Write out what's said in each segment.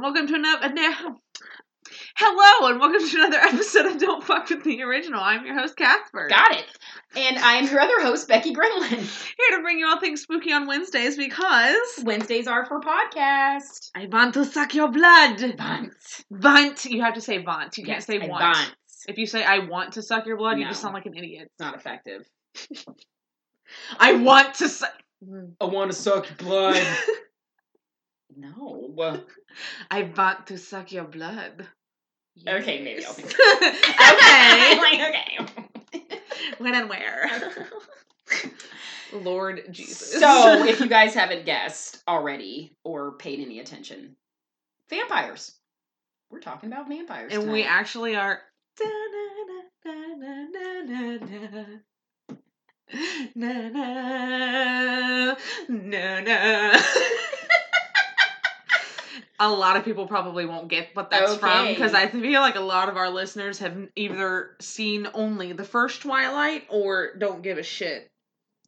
And welcome to another. Hello and welcome to another episode of Don't Fuck with the Original. I'm your host Casper. Got it. And I'm your other host, Becky Gremlin. Here to bring you all things spooky on Wednesdays because Wednesdays are for podcast. I want to suck your blood. Bunt. Want. You have to say want. You can't Yes, say I want. bunt. If you say I want to suck your blood, you No. just sound like an idiot. It's not effective. I want to suck. I want to suck your blood. no. I want to suck your blood. Okay, maybe I'll Yes. think okay. like, okay. when and where? Lord Jesus. So, if you guys haven't guessed already or paid any attention, vampires. We're talking about vampires. and we actually are. Na, na, na, na. A lot of people probably won't get what that's from because I feel like a lot of our listeners have either seen only the first Twilight or don't give a shit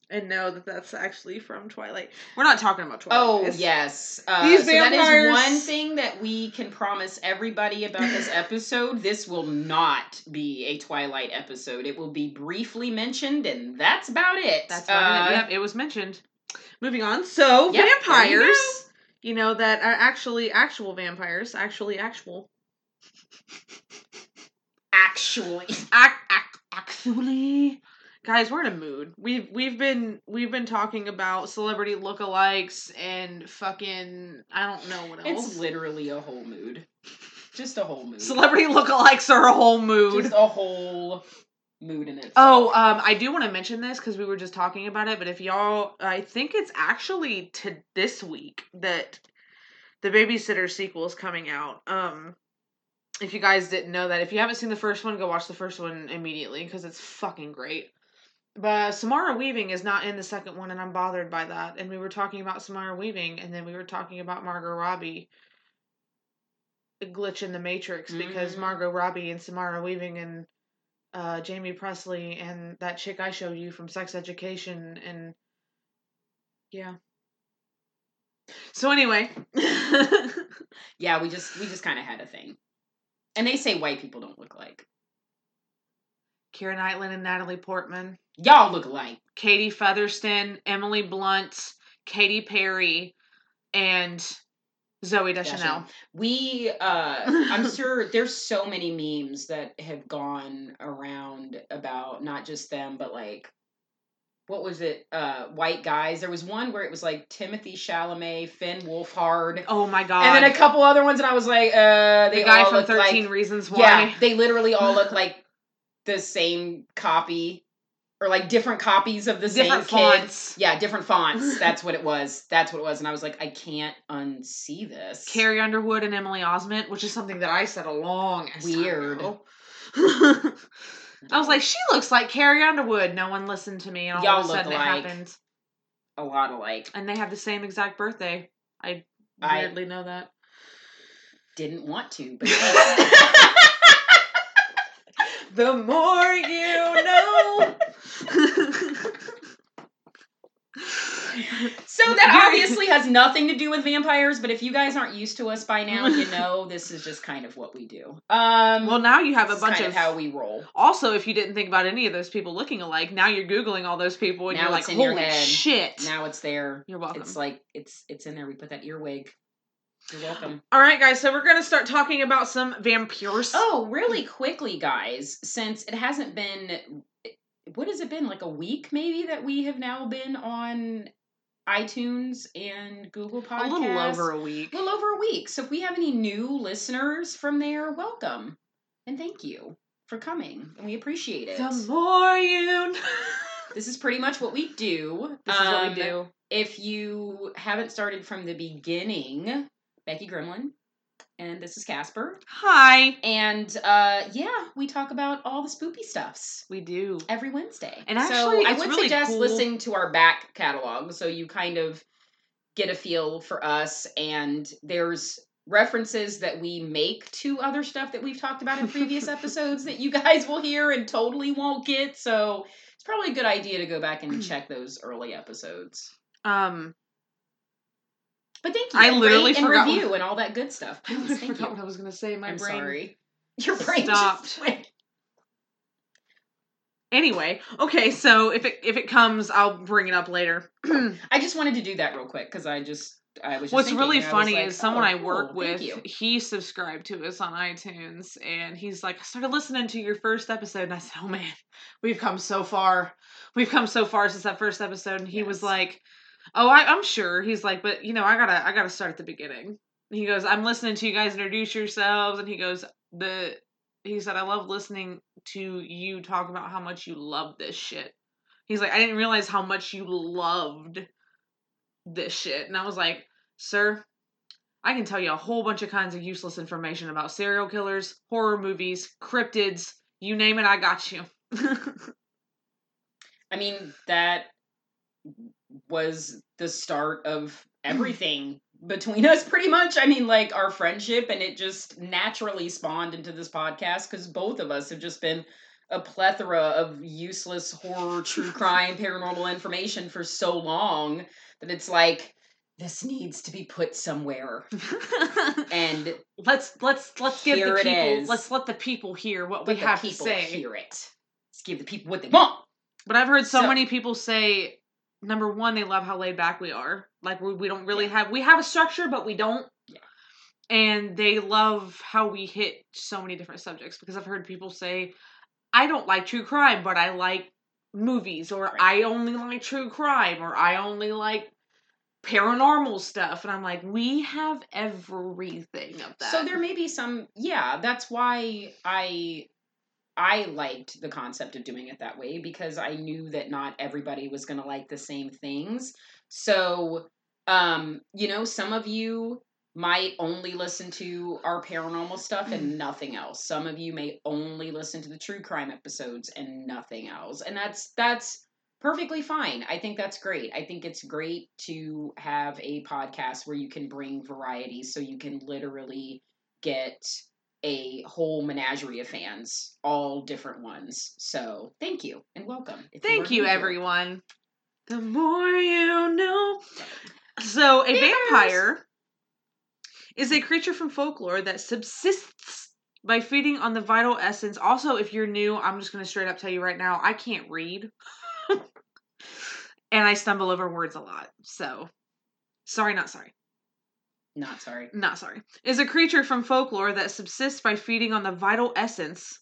and know that that's actually from Twilight. We're not talking about Twilight. Oh guys. yes, uh, These so that vampires- is one thing that we can promise everybody about this episode. this will not be a Twilight episode. It will be briefly mentioned, and that's about it. That's uh, not it. Yep, it was mentioned. Moving on. So Yep, vampires. You, know that are actually actual vampires, actually actual, Actually, act, act, actually. Guys, we're in a mood. We've we've been we've been talking about celebrity lookalikes and fucking I don't know what else. it's literally a whole mood. Just a whole mood. celebrity lookalikes are a whole mood. Just a whole mood in itself. Oh, um, I do want to mention this because we were just talking about it. But if y'all, I think it's actually to this week that the Babysitter sequel is coming out. Um, if you guys didn't know that, if you haven't seen the first one, go watch the first one immediately because it's fucking great. But Samara Weaving is not in the second one, and I'm bothered by that. And we were talking about Samara Weaving, and then we were talking about Margot Robbie. Glitch in the Matrix because Mhm. Margot Robbie and Samara Weaving and uh, Jaime Pressly and that chick I showed you from Sex Education and yeah. So anyway, yeah, we just we just kind of had a thing, and they say white people don't look like Keira Knightley and Natalie Portman, y'all look alike. Katie Featherston, Emily Blunt, Katy Perry, and Zooey Deschanel. We, uh, I'm sure there's so many memes that have gone around about not just them, but like, what was it? Uh, white guys. There was one where it was like Timothy Chalamet, Finn Wolfhard, Oh my god! and then a couple other ones, and I was like, uh, they the guy from Thirteen like, Reasons Why. yeah, they literally all look like the same copy, or like different copies of the Different same kid. fonts. Yeah, different fonts. That's what it was. That's what it was. And I was like, I can't unsee this. Carrie Underwood and Emily Osment, which is something that I said a long Weird. ago. I was like, she looks like Carrie Underwood. No one listened to me, and all Y'all of a look sudden it happened. a lot alike. And they have the same exact birthday. I I- weirdly know that. Didn't want to, but the more you know. So that obviously has nothing to do with vampires. But if you guys aren't used to us by now, you know this is just kind of what we do. Um, well, now you have a bunch kind of. how we roll. also, if you didn't think about any of those people looking alike, now you're googling all those people and Now you're it's like, in your "Holy head. shit!" Now it's there. you're welcome. It's like it's it's in there. We put that earwig. You're welcome. all right, guys. So we're gonna start talking about some vampires. Oh, really quickly, guys, since it hasn't been what has it been like a week maybe that we have now been on iTunes and Google Podcasts. a little over a week. A little over a week. So if we have any new listeners from there, welcome and thank you for coming, and we appreciate it. The more you. This is pretty much what we do. This is what Um, we do. If you haven't started from the beginning, Becky Gremlin, and this is Casper. Hi. And uh yeah, we talk about all the spoopy stuffs We do. every Wednesday. And so actually, I would really suggest cool- listening to our back catalog so you kind of get a feel for us and there's references that we make to other stuff that we've talked about in previous episodes that you guys will hear and totally won't get. So it's probably a good idea to go back and check those early episodes. Um But thank you. I literally and forgot review and all that good stuff. I Please, thank forgot you. what I was gonna say. My I'm brain. sorry. Your brain stopped. Anyway, okay, so if it if it comes, I'll bring it up later. I just wanted to do that real quick because I just I was. Just What's thinking, really I funny like, is someone oh, I work cool, with, he subscribed to us on iTunes and he's like, I started listening to your first episode and I said, Oh man, we've come so far. We've come so far since that first episode. And he was like, Oh, I, I'm sure. He's like, but you know, I gotta I gotta start at the beginning. He goes, I'm listening to you guys introduce yourselves, and he goes, the he said, I love listening to you talk about how much you love this shit. He's like, I didn't realize how much you loved this shit. And I was like, Sir, I can tell you a whole bunch of kinds of useless information about serial killers, horror movies, cryptids, you name it, I got you. I mean, that was the start of everything between us, pretty much. I mean, like our friendship, and it just naturally spawned into this podcast because both of us have just been a plethora of useless horror, true crime, paranormal information for so long that it's like, this needs to be put somewhere. And let's let's let's give the people let's let the people hear what let we have to say. hear it. Let's give the people what they want. But I've heard so, So- many people say number one, they love how laid back we are. Like we, we don't really Yeah. have we have a structure, but we don't. Yeah. And they love how we hit so many different subjects because I've heard people say, I don't like true crime, but I like movies, or Right. I only like true crime, or I only like paranormal stuff. And I'm like, we have everything of that. So there may be some yeah, that's why I I liked the concept of doing it that way because I knew that not everybody was going to like the same things. So um you know, some of you might only listen to our paranormal stuff and nothing else. Some of you may only listen to the true crime episodes and nothing else. And that's that's perfectly fine. I think that's great. I think it's great to have a podcast where you can bring variety so you can literally get a whole menagerie of fans, all different ones. So, thank you and welcome. Thank are you, everyone. The more you know. So, a Vampires. vampire is a creature from folklore that subsists by feeding on the vital essence. Also, if you're new, I'm just going to straight up tell you right now, I can't read. and I stumble over words a lot. So, sorry, not sorry. Not sorry. Not sorry. Is a creature from folklore that subsists by feeding on the vital essence,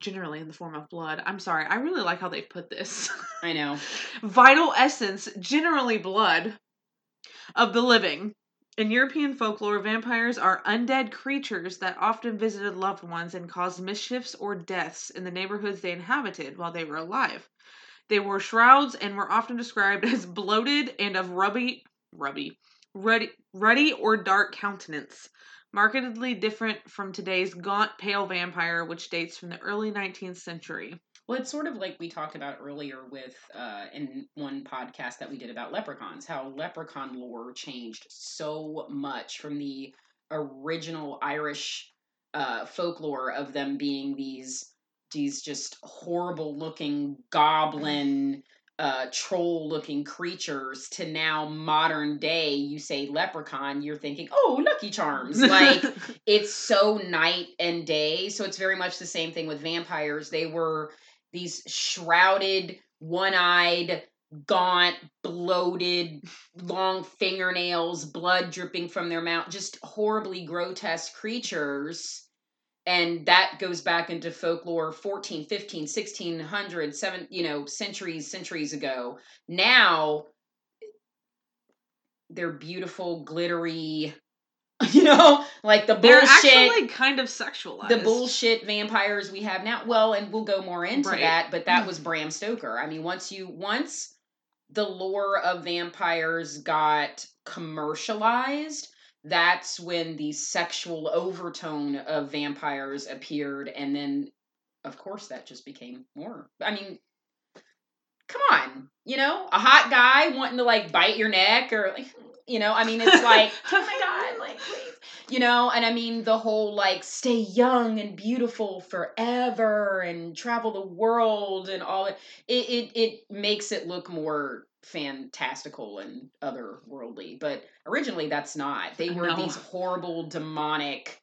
generally in the form of blood. I'm sorry, I really like how they've put this. I know. vital essence, generally blood, of the living. In European folklore, vampires are undead creatures that often visited loved ones and caused mischiefs or deaths in the neighborhoods they inhabited while they were alive. They wore shrouds and were often described as bloated and of rubby, rubby, ruddy, ruddy or dark countenance, markedly different from today's gaunt, pale vampire, which dates from the early 19th century. Well, it's sort of like we talked about earlier with uh, in one podcast that we did about leprechauns, how leprechaun lore changed so much from the original Irish uh, folklore of them being these these just horrible looking goblin uh, troll looking creatures to now modern day you say leprechaun you're thinking oh lucky charms like it's so night and day. So it's very much the same thing with vampires. They were these shrouded, one eyed, gaunt, bloated, long fingernails, blood dripping from their mouth, just horribly grotesque creatures. And that goes back into folklore 14, 15, 1600, seven, you know, centuries, centuries ago. Now, they're beautiful, glittery, you know, like the bullshit. They're bullshit actually kind of sexualized. the bullshit vampires we have now. Well, and we'll go more into Right. that, but that was Bram Stoker. I mean, once you once the lore of vampires got commercialized, that's when the sexual overtone of vampires appeared and then of course that just became more. I mean, come on, you know, a hot guy wanting to like bite your neck or like you know, I mean, it's like, oh my god, like please, you know, and I mean the whole like stay young and beautiful forever and travel the world and all that. It it it makes it look more fantastical and otherworldly. But originally, that's not. They were No. these horrible, demonic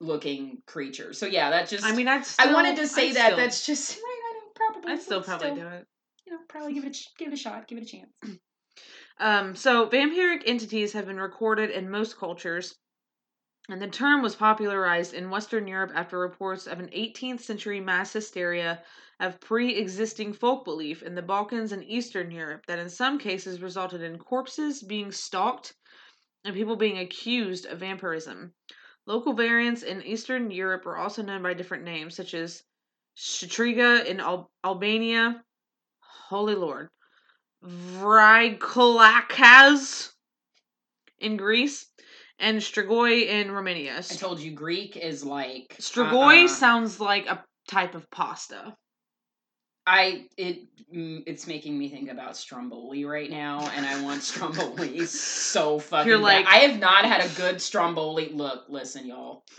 looking creatures. So yeah, that just. I mean, I'd I wanted to say I'd that. Still, That's just right. I know, probably. I'd still probably do it. You know, probably give it a give it a shot. Give it a chance. Um, so vampiric entities have been recorded in most cultures, and the term was popularized in Western Europe after reports of an 18th century mass hysteria of pre-existing folk belief in the Balkans and Eastern Europe that in some cases resulted in corpses being stalked and people being accused of vampirism. Local variants in Eastern Europe are also known by different names, such as Shatriga in Al- Albania, Holy Lord, Vrykolakas in Greece, and Strigoi in Romania. I told you Greek is like Strigoi uh-uh. sounds like a type of pasta. I it mm, it's making me think about Stromboli right now, and I want Stromboli so fucking. You're bad. like- I have not had a good Stromboli. Look, listen, y'all.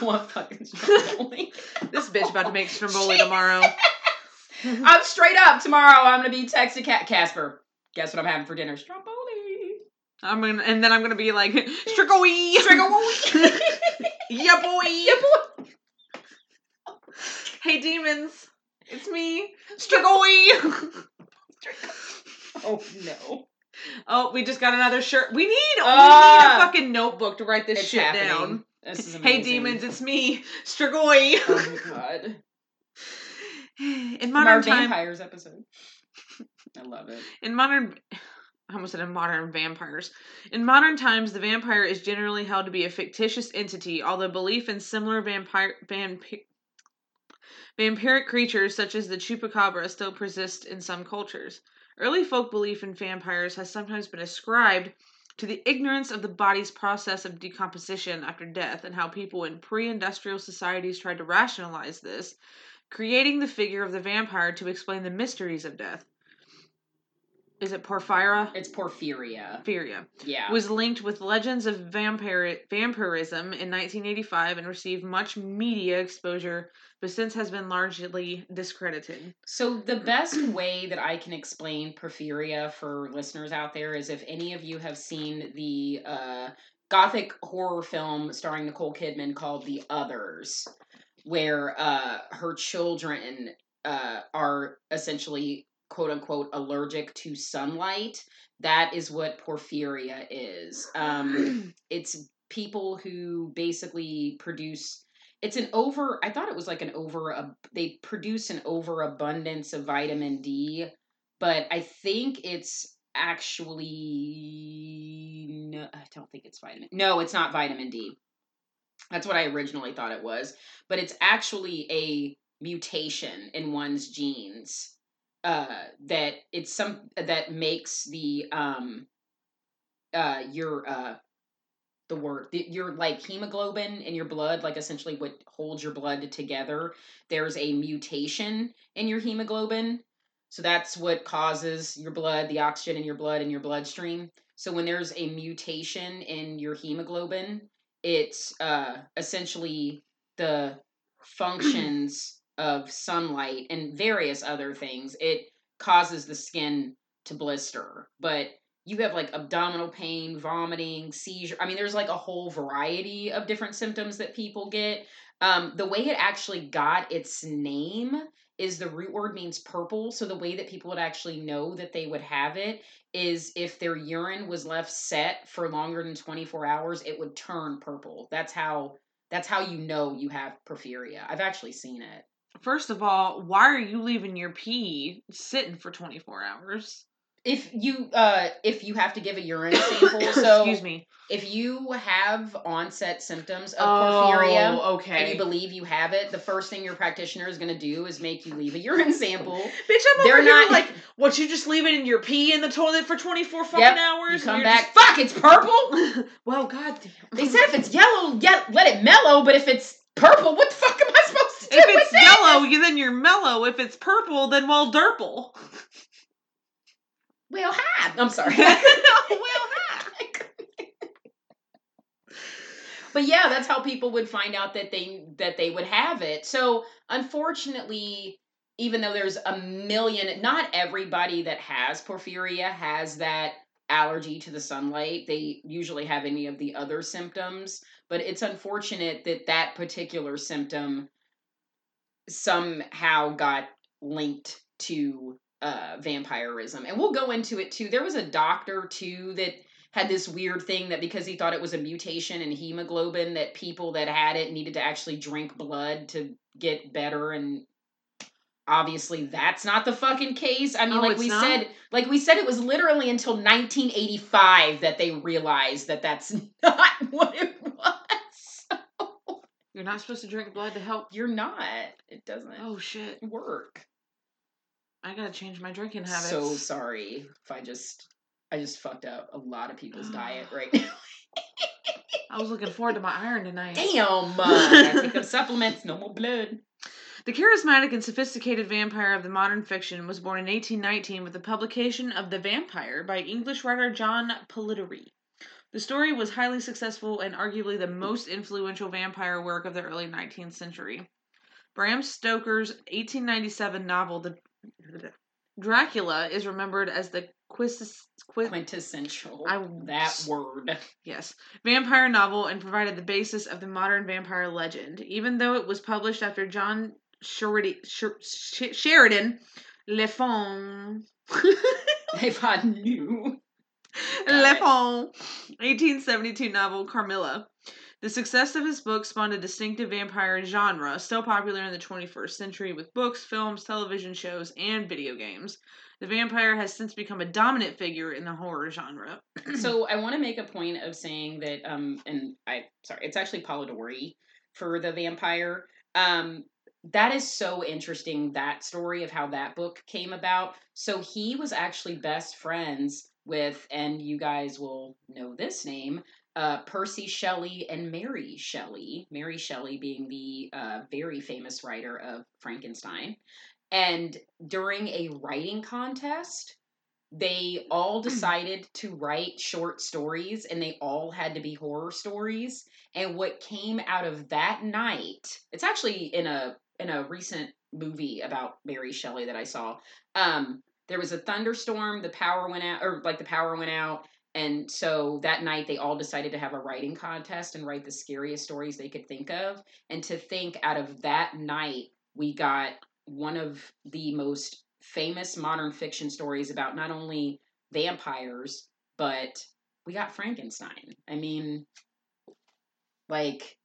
I want fucking Stromboli. This bitch about to make Stromboli tomorrow. I'm straight up tomorrow. I'm gonna be texting Cat Casper. Guess what I'm having for dinner? Stromboli. I'm gonna, and then I'm gonna be like Strigoi. Stromboli. yeah, boy. yeah, boy. Hey, demons. It's me, Strigoi. Oh no. oh, we just got another shirt. We need, we need Ah. a fucking notebook to write this shit happening. down. This is Hey, demons, it's me, Strigoi. Oh my god. In modern our time, vampires episode. I love it. in modern I almost said in modern vampires. In modern times, the vampire is generally held to be a fictitious entity, although belief in similar vampire vampi- vampiric creatures such as the chupacabra still persist in some cultures. Early folk belief in vampires has sometimes been ascribed to the ignorance of the body's process of decomposition after death and how people in pre-industrial societies tried to rationalize this, creating the figure of the vampire to explain the mysteries of death. Is it Porphyra? It's porphyria. Porphyria Yeah. was linked with legends of vampire vampirism in 1985 and received much media exposure, but since has been largely discredited. So the best way that I can explain porphyria for listeners out there is if any of you have seen the uh, gothic horror film starring Nicole Kidman called The Others, where uh, her children uh, are essentially quote unquote allergic to sunlight. That is what porphyria is. Um, it's people who basically produce it's an over i thought it was like an over a, they produce an overabundance of vitamin d but i think it's actually no i don't think it's vitamin no it's not vitamin d that's what i originally thought it was but it's actually a mutation in one's genes uh that it's some that makes the um uh your uh the word the, your like hemoglobin in your blood like essentially what holds your blood together there's a mutation in your hemoglobin. So that's what causes your blood the oxygen in your blood in your bloodstream. So when there's a mutation in your hemoglobin it's uh essentially the functions of sunlight and various other things it causes the skin to blister but you have like abdominal pain, vomiting, seizure. I mean, there's like a whole variety of different symptoms that people get. Um, the way it actually got its name is the root word means purple. So the way that people would actually know that they would have it is if their urine was left set for longer than 24 hours, it would turn purple. That's how that's how you know you have porphyria. I've actually seen it. First of all, why are you leaving your pee sitting for 24 hours? If you uh if you have to give a urine sample, so Excuse me. if you have onset symptoms of porphyria Oh, okay. and you believe you have it, the first thing your practitioner is going to do is make you leave a urine sample. Bitch, I'm They're over here like, what, you just leave it in your pee in the toilet for 24 fucking Yep, hours? You come back, fuck, it's purple. just- well, goddamn. They said if it's yellow, yeah, let it mellow. But if it's purple, what the fuck am I supposed to do? If it's yellow, you then you're mellow. If it's purple, then well, derple. well, hi. I'm sorry. well, hi. but yeah, that's how people would find out that they that they would have it. So unfortunately, even though there's a million, not everybody that has porphyria has that allergy to the sunlight. They usually have any of the other symptoms, but it's unfortunate that that particular symptom somehow got linked to uh, vampirism. And we'll go into it too. There was a doctor too that had this weird thing that because he thought it was a mutation in hemoglobin that people that had it needed to actually drink blood to get better and obviously that's not the fucking case i mean Oh, like we not? said like we said it was literally until 1985 that they realized that that's not what it was You're not supposed to drink blood to help. you're not it doesn't Oh shit! work I gotta change my drinking habits. so sorry if i just i just fucked up a lot of people's diet right now I was looking forward to my iron tonight. damn uh, gotta take them supplements no more blood The charismatic and sophisticated vampire of the modern fiction was born in 1819 with the publication of The Vampire by English writer John Polidori. The story was highly successful and arguably the most influential vampire work of the early 19th century. Bram Stoker's 1897 novel, The Dracula, is remembered as the quis, quis, quintessential I- that word Yes. Vampire novel and provided the basis of the modern vampire legend. Even though it was published after John Sheridan, Sher- Sh- Sheridan Le if i knew Got Le. Fond. 1872 novel Carmilla. The success of his book spawned a distinctive vampire genre, still popular in the 21st century with books, films, television shows, and video games. The vampire has since become a dominant figure in the horror genre. so I want to make a point of saying that, um, and I sorry, it's actually Polidori for the vampire. Um, that is so interesting. That story of how that book came about. So he was actually best friends with, and you guys will know this name, uh, Percy Shelley and Mary Shelley. Mary Shelley being the uh, very famous writer of Frankenstein. And during a writing contest, they all decided to write short stories and they all had to be horror stories and what came out of that night it's actually in a in a recent movie about mary shelley that i saw um there was a thunderstorm the power went out or like the power went out and so that night they all decided to have a writing contest and write the scariest stories they could think of and to think out of that night we got one of the most famous modern fiction stories about not only vampires, but we got Frankenstein. I mean, like,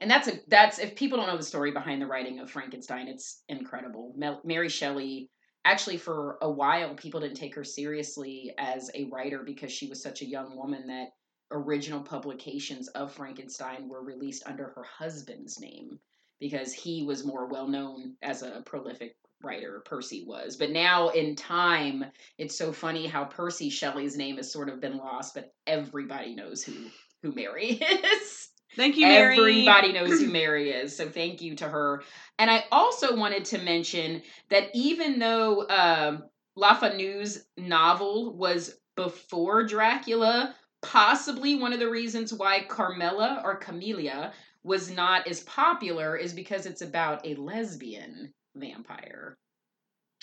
and that's a that's if people don't know the story behind the writing of Frankenstein, it's incredible. Mary Shelley actually for a while people didn't take her seriously as a writer because she was such a young woman that original publications of Frankenstein were released under her husband's name because he was more well known as a prolific writer Percy was. But now in time, it's so funny how Percy Shelley's name has sort of been lost, but everybody knows who who Mary is. Thank you, Mary. Everybody knows who Mary is. So thank you to her. And I also wanted to mention that even though um, La Fanu's novel was before Dracula, possibly one of the reasons why Carmela or Camellia was not as popular is because it's about a lesbian vampire.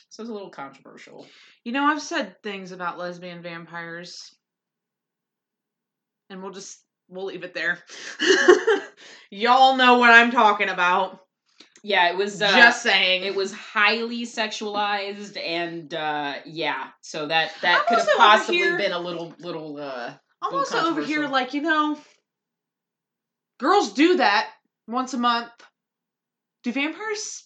So it's a little controversial. You know, I've said things about lesbian vampires. And we'll just we'll leave it there. Y'all know what I'm talking about. Yeah, it was uh, just saying. it was highly sexualized and uh yeah, so that that I'm could have possibly here- been a little little uh I'm little also over here like, you know, girls do that once a month. Do vampires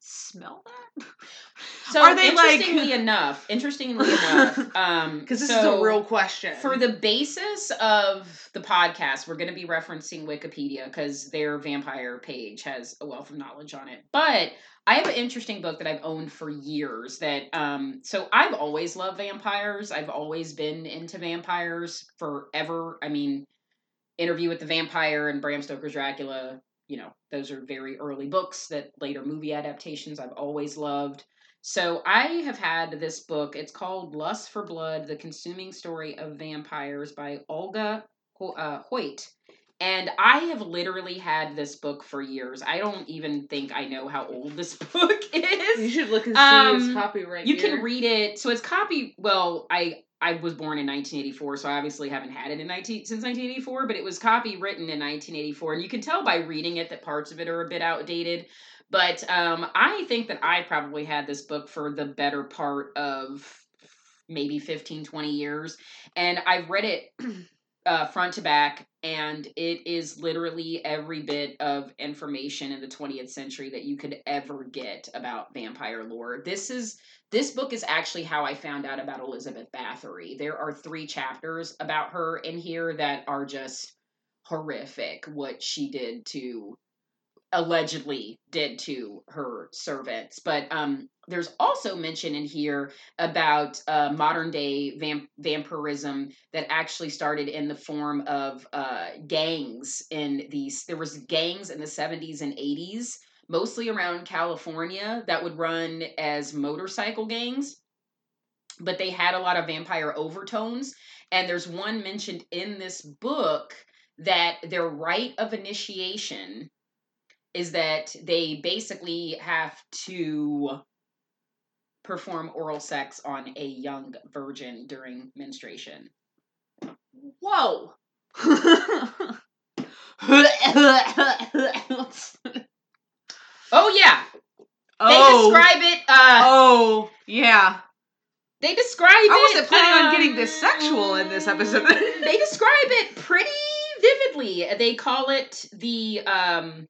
smell that? so Are they, like- interestingly enough, interestingly enough, um Because this so is a real question. For the basis of the podcast, we're going to be referencing Wikipedia because their vampire page has a wealth of knowledge on it. But I have an interesting book that I've owned for years that um so I've always loved vampires. I've always been into vampires forever. I mean, Interview with the Vampire and Bram Stoker's Dracula, you know, those are very early books that later movie adaptations I've always loved. So I have had this book. It's called Lust for Blood: The Consuming Story of Vampires by Olga uh, Hoyt, and I have literally had this book for years. I don't even think I know how old this book is. You should look and see Um, its copyright. You here. can read it. So it's copy. Well, I I was born in 1984, so I obviously haven't had it in 19 since 1984. But it was copywritten in 1984, and you can tell by reading it that parts of it are a bit outdated. But um, I think that I probably had this book for the better part of maybe 15, 20 years, and I've read it uh, front to back, and it is literally every bit of information in the 20th century that you could ever get about vampire lore. This is this book is actually how I found out about Elizabeth Bathory. There are three chapters about her in here that are just horrific what she did to allegedly did to her servants. But um there's also mention in here about uh, modern day vamp- vampirism that actually started in the form of uh, gangs in these there was gangs in the 70s and 80s mostly around california that would run as motorcycle gangs. But they had a lot of vampire overtones. And there's one mentioned in this book that their rite of initiation is that they basically have to perform oral sex on a young virgin during menstruation. Whoa. Oh yeah, they oh. describe it. Uh, oh, yeah. they describe it. I wasn't planning on getting um, this sexual in this episode. they describe it pretty vividly. They call it the um.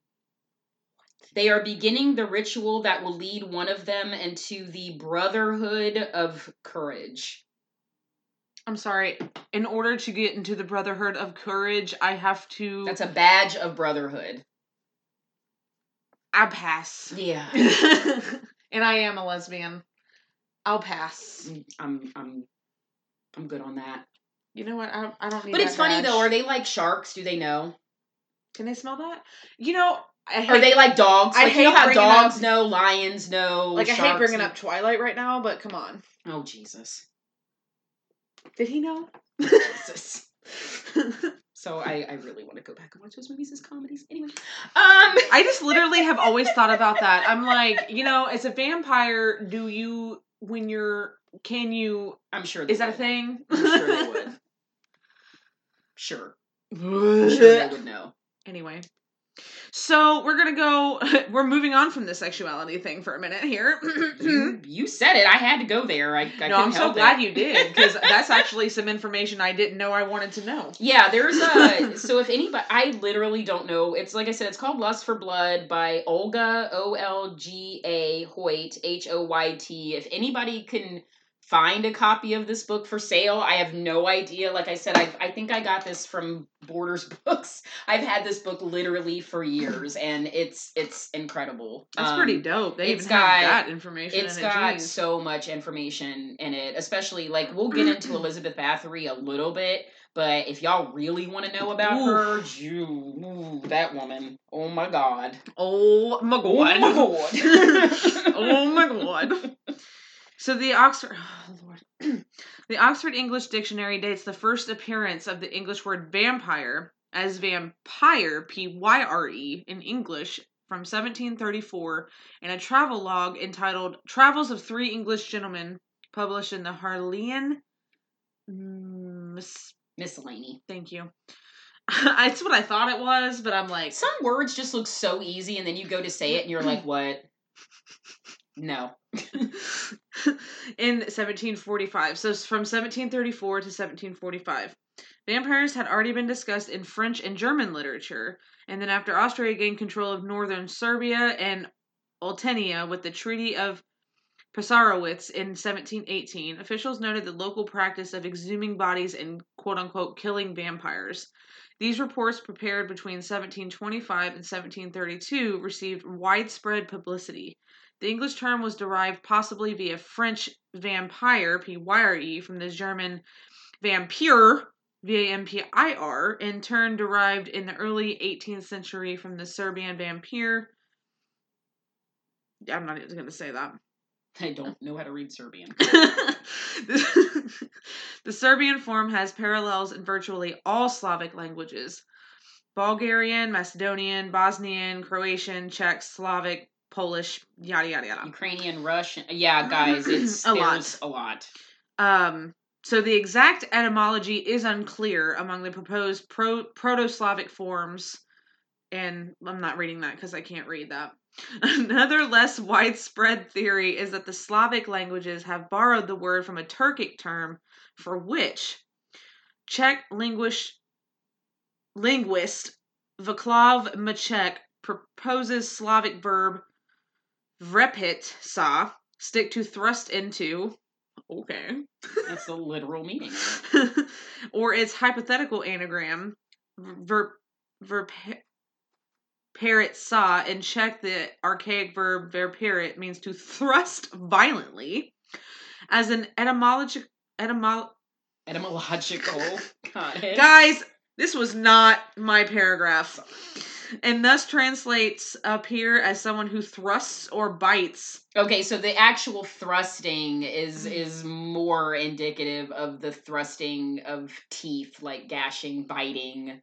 They are beginning the ritual that will lead one of them into the Brotherhood of Courage. I'm sorry. In order to get into the Brotherhood of Courage, I have to. That's a badge of brotherhood. I pass. Yeah. and I am a lesbian. I'll pass. I'm I'm I'm good on that. You know what? I don't, I don't need But it's funny badge. though. Are they like sharks? Do they know? Can they smell that? You know, I hate, Are they like dogs? I Like you know hate how dogs up- know, lions know. like I hate bringing know- up Twilight right now, but come on. Oh Jesus, Did he know? Jesus. So I I really want to go back and watch those movies as comedies. Anyway, um, I just literally have always thought about that. I'm like, you know, as a vampire, do you when you're can you I'm sure. Is that a thing? I'm sure they would. Sure, I'm sure they would know. anyway. So we're gonna go we're moving on from the sexuality thing for a minute here. You, you said it. I had to go there. I, I no. I'm so glad it. you did, because that's actually some information I didn't know I wanted to know. Yeah, there's a so if anybody I literally don't know. It's like I said, it's called Lust for Blood by Olga O L G A Hoyt H O Y T. If anybody can find a copy of this book for sale, I have no idea. Like I said, I I think I got this from Borders Books. I've had this book literally for years, and it's it's incredible. That's Um, pretty dope. They it's even have got- that information it's in got jeez. so much information in it, especially like we'll get into Elizabeth Bathory a little bit, but if y'all really want to know about her, you, ooh, that woman, oh my god, Oh my oh my god, oh my god. So the Oxford oh Lord. the Oxford English Dictionary dates the first appearance of the English word vampire as vampire, P Y R E, in English from 1734 in a travel log entitled Travels of Three English Gentlemen, published in the Harleian Mm, Miss miscellany. Thank you. It's what I thought it was, but I'm like, Some words just look so easy, and then you go to say it, and you're like, what? No. in 1745. So from 1734 to 1745. Vampires had already been discussed in French and German literature, and then after Austria gained control of northern Serbia and Oltenia with the Treaty of Passarowitz in 1718, officials noted the local practice of exhuming bodies and quote unquote killing vampires. These reports, prepared between 1725 and 1732, received widespread publicity. The English term was derived possibly via French vampire, P Y R E, from the German vampire, V A M P I R, in turn derived in the early 18th century from the Serbian vampire. I'm not even going to say that. I don't know how to read Serbian. the Serbian form has parallels in virtually all Slavic languages. Bulgarian, Macedonian, Bosnian, Croatian, Czech, Slavic, Polish, yada yada yada. Ukrainian, Russian. Yeah, guys, it's A lot. a lot. Um, so the exact etymology is unclear among the proposed pro- Proto-Slavic forms, and I'm not reading that because I can't read that. Another less widespread theory is that the Slavic languages have borrowed the word from a Turkic term for witch. Czech linguist linguist Vaclav Machek proposes Slavic verb vrepit sa, stick to thrust into. Okay. That's the literal meaning. or its hypothetical anagram, ver, ver, parrot saw, and Czech the archaic verb verperit means to thrust violently. As an etymologic etymol Etymological. Got it. guys, this was not my paragraph, and thus translates up here as someone who thrusts or bites. Okay, so the actual thrusting is Mm. is more indicative of the thrusting of teeth, like gashing, biting.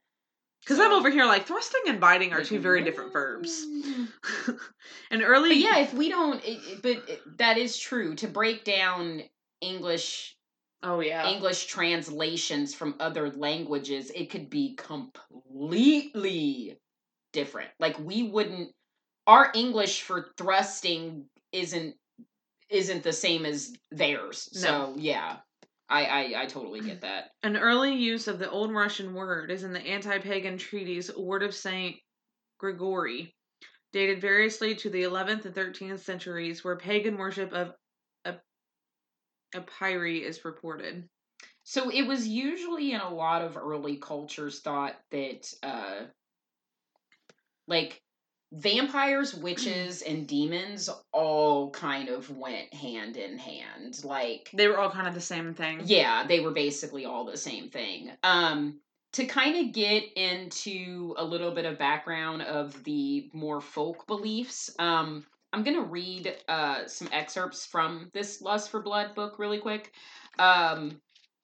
Because I'm over here like thrusting and biting are two very different verbs. and early But yeah, if we don't, it, but that is true. To break down English oh yeah, English translations from other languages, it could be completely different. Like we wouldn't our English for thrusting isn't isn't the same as theirs. So yeah. I, I I totally get that. An early use of the Old Russian word is in the anti pagan treatise Word of Saint Gregory, dated variously to the 11th and 13th centuries, where pagan worship of Ep- Ephyri is reported. So it was usually in a lot of early cultures thought that uh like vampires, witches, and demons all kind of went hand in hand. Like They were all kind of the same thing. yeah, they were basically all the same thing. Um to kind of get into a little bit of background of the more folk beliefs, um I'm going to read uh some excerpts from this Lust for Blood book really quick. Um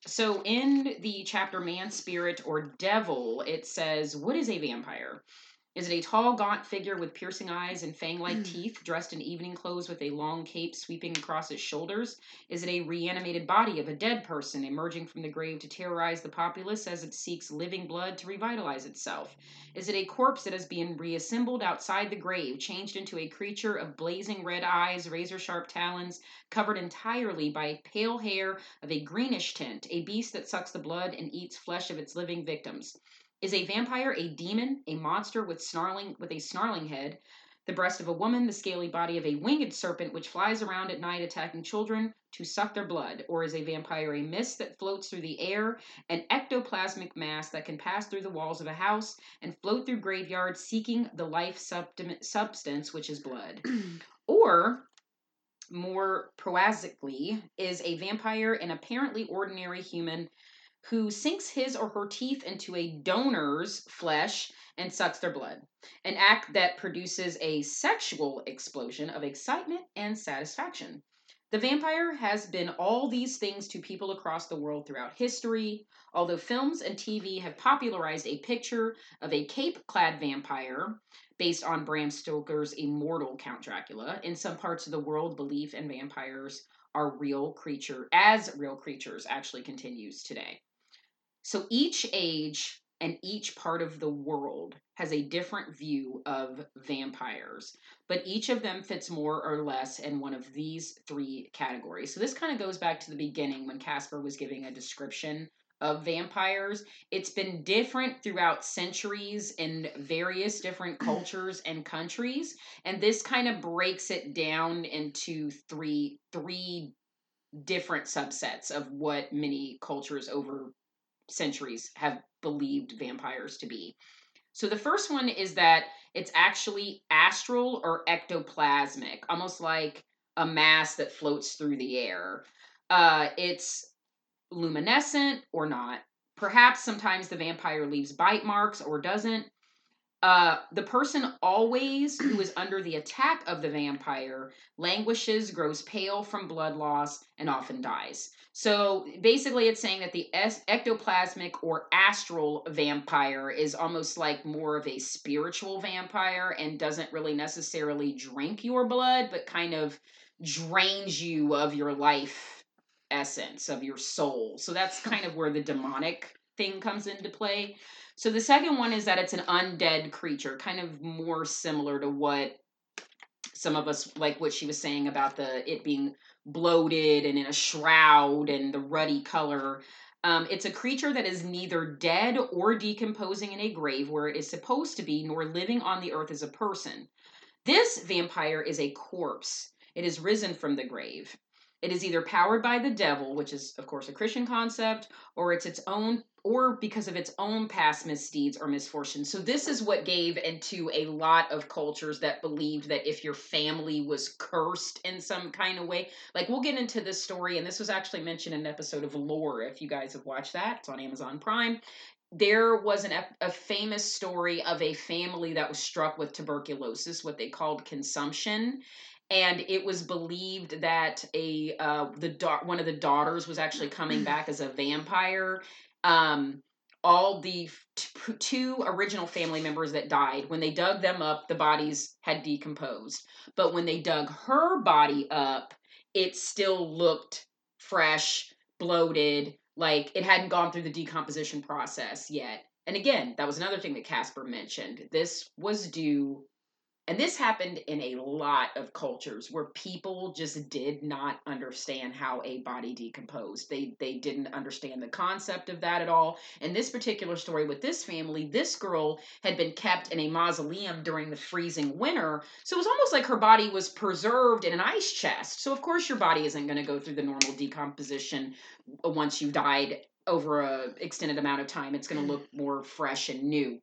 so in the chapter Man Spirit or Devil, it says, "What is a vampire?" Is it a tall, gaunt figure with piercing eyes and fang like mm. teeth, dressed in evening clothes with a long cape sweeping across its shoulders? Is it a reanimated body of a dead person emerging from the grave to terrorize the populace as it seeks living blood to revitalize itself? Is it a corpse that has been reassembled outside the grave, changed into a creature of blazing red eyes, razor sharp talons, covered entirely by pale hair of a greenish tint, a beast that sucks the blood and eats flesh of its living victims? Is a vampire a demon, a monster with snarling with a snarling head, the breast of a woman, the scaly body of a winged serpent which flies around at night attacking children to suck their blood? Or is a vampire a mist that floats through the air, an ectoplasmic mass that can pass through the walls of a house and float through graveyards seeking the life substance which is blood? Or more prosaically, is a vampire an apparently ordinary human who sinks his or her teeth into a donor's flesh and sucks their blood. An act that produces a sexual explosion of excitement and satisfaction. The vampire has been all these things to people across the world throughout history, although films and TV have popularized a picture of a cape clad vampire based on Bram Stoker's immortal Count Dracula. In some parts of the world, belief in vampires are real creature as real creatures actually continues today. So each age and each part of the world has a different view of vampires, but each of them fits more or less in one of these three categories. So this kind of goes back to the beginning when Casper was giving a description of vampires. It's been different throughout centuries in various different cultures and countries, and this kind of breaks it down into three three different subsets of what many cultures over centuries have believed vampires to be. So the first one is that it's actually astral or ectoplasmic, almost like a mass that floats through the air. Uh, it's luminescent or not. Perhaps sometimes the vampire leaves bite marks or doesn't. Uh, the person always who is under the attack of the vampire languishes, grows pale from blood loss, and often dies. So basically, it's saying that the ectoplasmic or astral vampire is almost like more of a spiritual vampire and doesn't really necessarily drink your blood, but kind of drains you of your life essence, of your soul. So that's kind of where the demonic thing comes into play. So the second one is that it's an undead creature, kind of more similar to what some of us like what she was saying about the it being bloated and in a shroud and the ruddy color. Um, it's a creature that is neither dead or decomposing in a grave where it is supposed to be, nor living on the earth as a person. This vampire is a corpse. It is risen from the grave. It is either powered by the devil, which is, of course, a Christian concept, or it's its own, or because of its own past misdeeds or misfortunes. So, this is what gave into a lot of cultures that believed that if your family was cursed in some kind of way, like we'll get into this story, and this was actually mentioned in an episode of Lore, if you guys have watched that, it's on Amazon Prime there was an, a famous story of a family that was struck with tuberculosis, what they called consumption, and it was believed that a uh, the da- one of the daughters was actually coming back as a vampire. Um, all the t- two original family members that died when they dug them up, the bodies had decomposed. But when they dug her body up, it still looked fresh, bloated, like it hadn't gone through the decomposition process yet. And again, that was another thing that Casper mentioned. This was due and this happened in a lot of cultures where people just did not understand how a body decomposed. They they didn't understand the concept of that at all. In this particular story with this family, this girl had been kept in a mausoleum during the freezing winter. So it was almost like her body was preserved in an ice chest. So of course your body isn't going to go through the normal decomposition once you've died over a extended amount of time. It's going to mm-hmm. look more fresh and new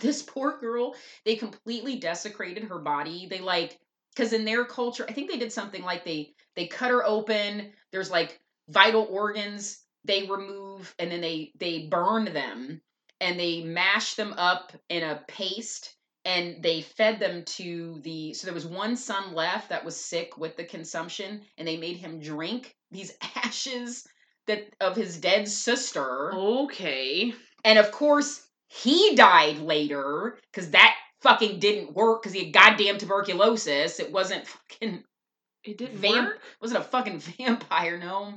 this poor girl, they completely desecrated her body. They like because in their culture, I think they did something like they they cut her open. There's like vital organs they remove and then they they burn them and they mash them up in a paste and they fed them to the so there was one son left that was sick with the consumption and they made him drink these ashes that of his dead sister okay and of course he died later because that fucking didn't work because he had goddamn tuberculosis. It wasn't fucking. It didn't vamp- work. Wasn't a fucking vampire. No.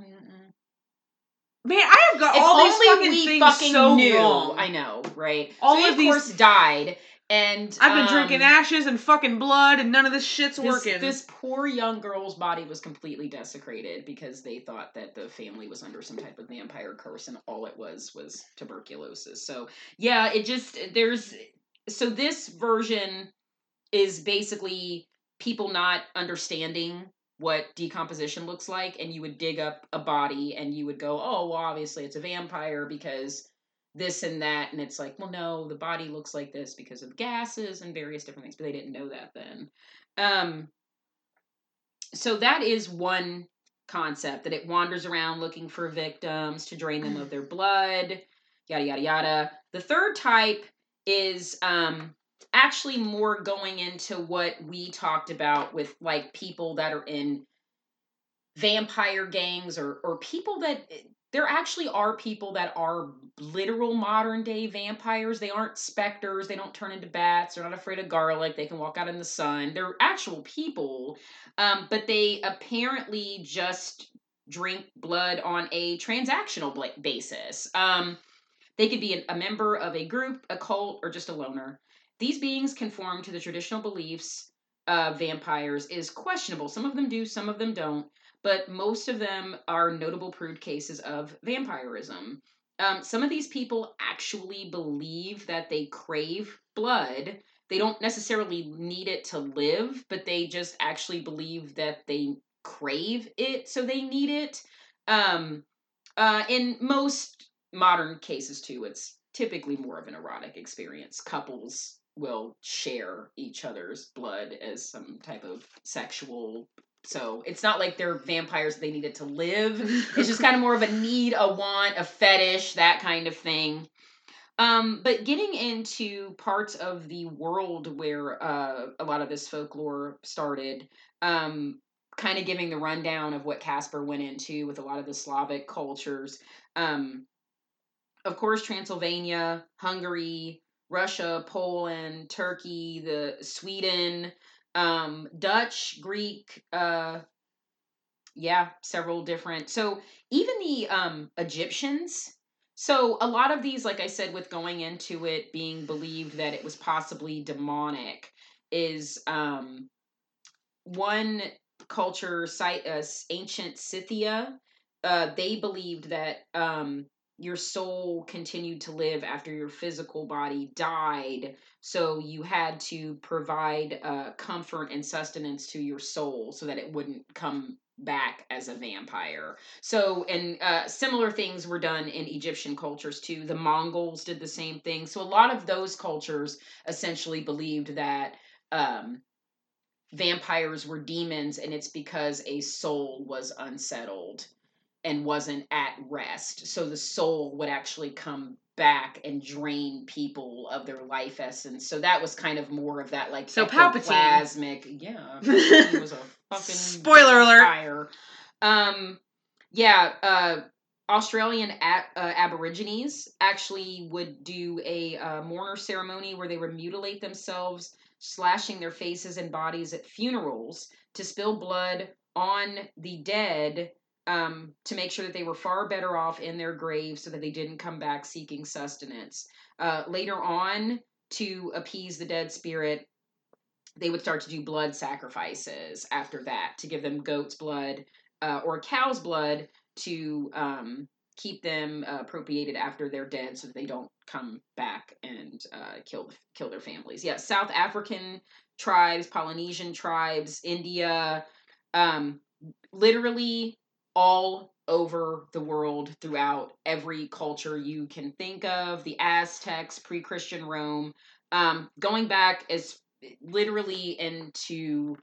Man, I have got If all these fucking things fucking so knew. wrong. I know, right? All so of of these- course died, and I've been um, drinking ashes and fucking blood, and none of this shit's this, working. This poor young girl's body was completely desecrated because they thought that the family was under some type of vampire curse, and all it was was tuberculosis. So yeah, it just there's so this version is basically people not understanding what decomposition looks like, and you would dig up a body and you would go, oh, well, obviously it's a vampire because this and that and it's like well no the body looks like this because of gases and various different things but they didn't know that then. Um so that is one concept that it wanders around looking for victims to drain them of their blood yada yada yada. The third type is um actually more going into what we talked about with like people that are in vampire gangs or or people that there actually are people that are literal modern day vampires. They aren't specters. They don't turn into bats. They're not afraid of garlic. They can walk out in the sun. They're actual people, um, but they apparently just drink blood on a transactional basis. Um, they could be a member of a group, a cult, or just a loner. These beings conform to the traditional beliefs of vampires is questionable. Some of them do, some of them don't but most of them are notable proved cases of vampirism. Um, some of these people actually believe that they crave blood. They don't necessarily need it to live, but they just actually believe that they crave it, so they need it. Um, uh, in most modern cases, too, it's typically more of an erotic experience. Couples will share each other's blood as some type of sexual so it's not like they're vampires they needed to live. It's just kind of more of a need, a want, a fetish, that kind of thing. Um, but getting into parts of the world where uh, a lot of this folklore started, um, kind of giving the rundown of what Casper went into with a lot of the Slavic cultures. Um, of course, Transylvania, Hungary, Russia, Poland, Turkey, the Sweden, um, Dutch, Greek, uh, yeah, several different. So even the um, Egyptians. So a lot of these, like I said, with going into it being believed that it was possibly demonic, is um, one culture, site, uh, ancient Scythia. Uh, they believed that um, your soul continued to live after your physical body died. So you had to provide uh, comfort and sustenance to your soul so that it wouldn't come back as a vampire. So, and uh, similar things were done in Egyptian cultures too. The Mongols did the same thing. So, a lot of those cultures essentially believed that um, vampires were demons, and it's because a soul was unsettled and wasn't at rest. So the soul would actually come back and drain people of their life essence. So that was kind of more of that like so Palpatine. Yeah, he was a fucking spoiler alert. Fire. Um, yeah. Uh, Australian uh, Aborigines actually would do a uh, mourner ceremony where they would mutilate themselves, slashing their faces and bodies at funerals to spill blood on the dead um, to make sure that they were far better off in their graves so that they didn't come back seeking sustenance. Uh, later on, to appease the dead spirit, they would start to do blood sacrifices after that to give them goat's blood uh, or cow's blood to um, keep them uh, appropriated after they're dead so that they don't come back and uh, kill kill their families. Yeah, South African tribes, Polynesian tribes, India, um, literally all over the world throughout every culture you can think of the aztecs pre-christian rome um, going back as literally into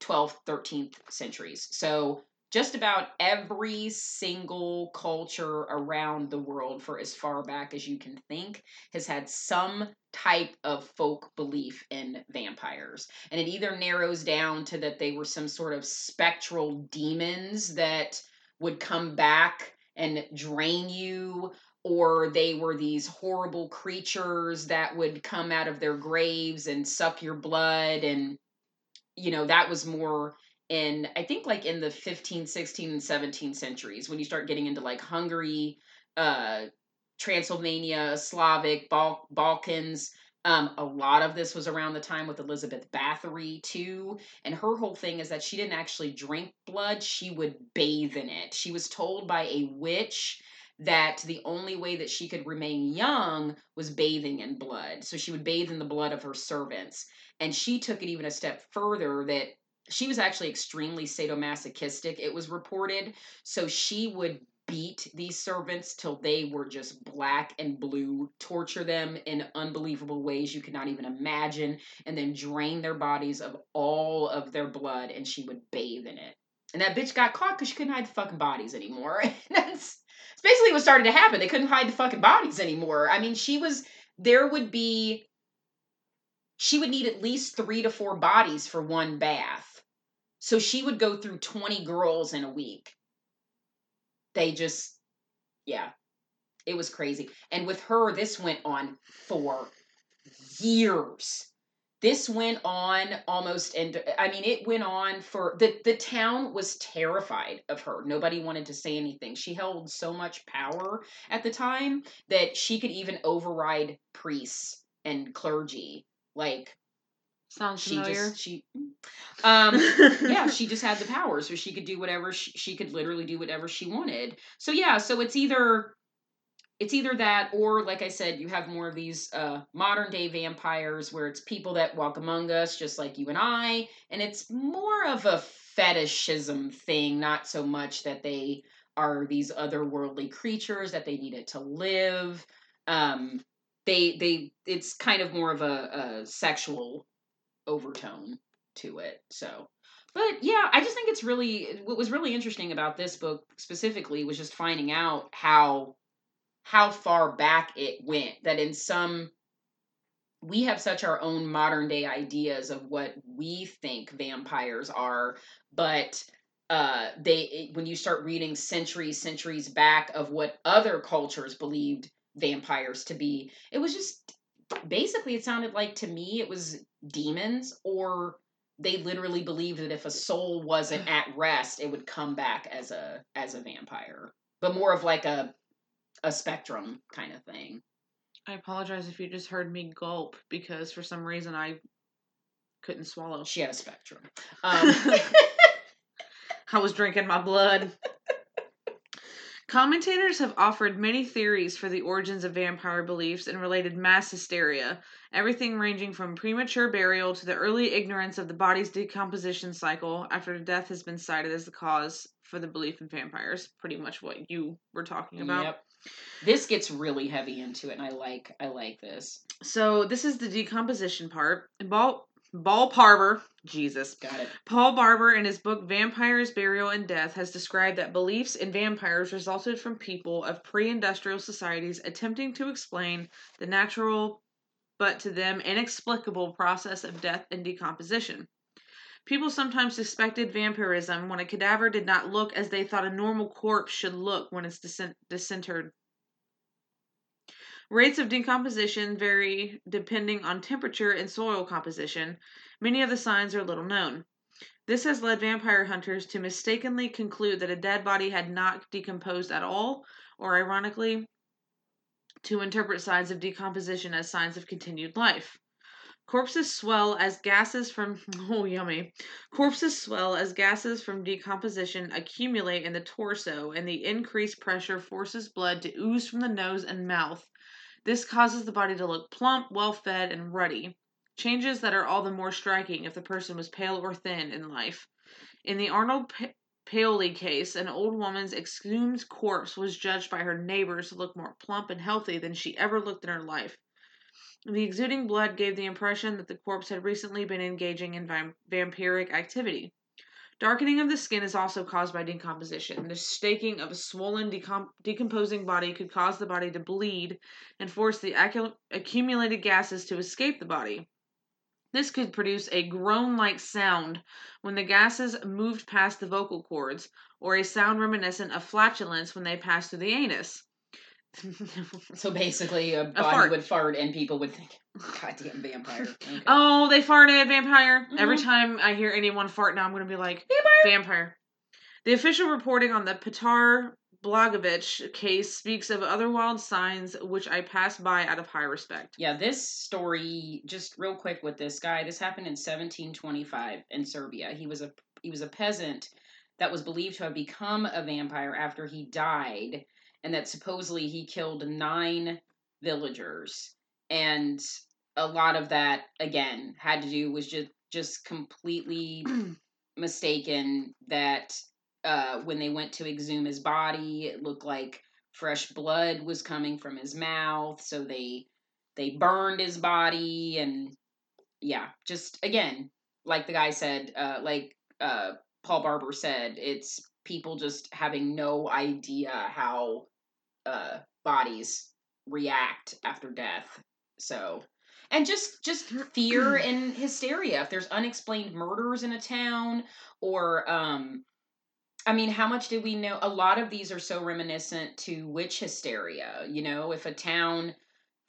12th 13th centuries. So just about every single culture around the world for as far back as you can think has had some type of folk belief in vampires. And it either narrows down to that they were some sort of spectral demons that would come back and drain you or they were these horrible creatures that would come out of their graves and suck your blood and you know that was more in I think like in the 15, 16, and 17 centuries when you start getting into like Hungary, uh, Transylvania, Slavic, Bal- Balkans. Um, a lot of this was around the time with Elizabeth Bathory too, and her whole thing is that she didn't actually drink blood; she would bathe in it. She was told by a witch that the only way that she could remain young was bathing in blood. So she would bathe in the blood of her servants. And she took it even a step further that she was actually extremely sadomasochistic, it was reported. So she would beat these servants till they were just black and blue, torture them in unbelievable ways you could not even imagine, and then drain their bodies of all of their blood, and she would bathe in it. And that bitch got caught because she couldn't hide the fucking bodies anymore. that's, that's basically what started to happen. They couldn't hide the fucking bodies anymore. I mean, she was, there would be, she would need at least three to four bodies for one bath so she would go through 20 girls in a week. They just, yeah, it was crazy. And with her, this went on for years. This went on almost, and I mean, it went on for the the town was terrified of her. Nobody wanted to say anything. She held so much power at the time that she could even override priests and clergy. Like Sounds she familiar. just she um yeah she just had the power so she could do whatever she, she could literally do whatever she wanted so yeah so it's either it's either that or like i said you have more of these uh modern day vampires where it's people that walk among us just like you and i and it's more of a fetishism thing not so much that they are these otherworldly creatures that they needed to live um they they it's kind of more of a, a sexual overtone to it. So, but yeah, I just think it's really what was really interesting about this book specifically was just finding out how how far back it went. That in some we have such our own modern day ideas of what we think vampires are, but uh, they when you start reading centuries centuries back of what other cultures believed vampires to be, it was just basically it sounded like to me it was demons or they literally believed that if a soul wasn't at rest, it would come back as a as a vampire, but more of like a a spectrum kind of thing. I apologize if you just heard me gulp because for some reason I couldn't swallow. She had a spectrum. Um, I was drinking my blood. Commentators have offered many theories for the origins of vampire beliefs and related mass hysteria, everything ranging from premature burial to the early ignorance of the body's decomposition cycle after death has been cited as the cause for the belief in vampires. Pretty much what you were talking about. Yep. This gets really heavy into it, and I like I like this. So this is the decomposition part. Ball Ball Barber, Jesus, Got it. Paul Barber, in his book Vampires, Burial, and Death, has described that beliefs in vampires resulted from people of pre industrial societies attempting to explain the natural, but to them inexplicable process of death and decomposition. People sometimes suspected vampirism when a cadaver did not look as they thought a normal corpse should look when it's disintered. Rates of decomposition vary depending on temperature and soil composition. Many of the signs are little known. This has led vampire hunters to mistakenly conclude that a dead body had not decomposed at all, or ironically, to interpret signs of decomposition as signs of continued life. Corpses swell as gases from oh yummy. Corpses swell as gases from decomposition accumulate in the torso and the increased pressure forces blood to ooze from the nose and mouth. This causes the body to look plump, well fed, and ruddy. Changes that are all the more striking if the person was pale or thin in life. In the Arnold Pa- Paoli case, an old woman's exhumed corpse was judged by her neighbors to look more plump and healthy than she ever looked in her life. The exuding blood gave the impression that the corpse had recently been engaging in vampiric activity. Darkening of the skin is also caused by decomposition. The staking of a swollen, decom- decomposing body could cause the body to bleed and force the accu- accumulated gases to escape the body. This could produce a groan like sound when the gases moved past the vocal cords, or a sound reminiscent of flatulence when they passed through the anus. So basically, a body fart. would fart, and people would think, "Goddamn vampire." Okay. Oh, they farted, vampire. Every Mhm. time I hear anyone fart now, I'm going to be like, Vampire. vampire. The official reporting on the Petar Blagovich case speaks of other wild signs which I pass by out of high respect. Yeah, this story, just real quick with this guy, this happened in 1725 in Serbia. He was a he was a peasant that was believed to have become a vampire after he died, and that supposedly he killed nine villagers, and a lot of that again had to do was just just completely mistaken that uh, when they went to exhume his body, it looked like fresh blood was coming from his mouth, so they they burned his body and yeah, just again, like the guy said, uh, like uh, Paul Barber said, it's people just having no idea how uh, bodies react after death. So, and just just fear and hysteria. If there's unexplained murders in a town, or um, I mean, how much did we know? A lot of these are so reminiscent to witch hysteria. You know, if a town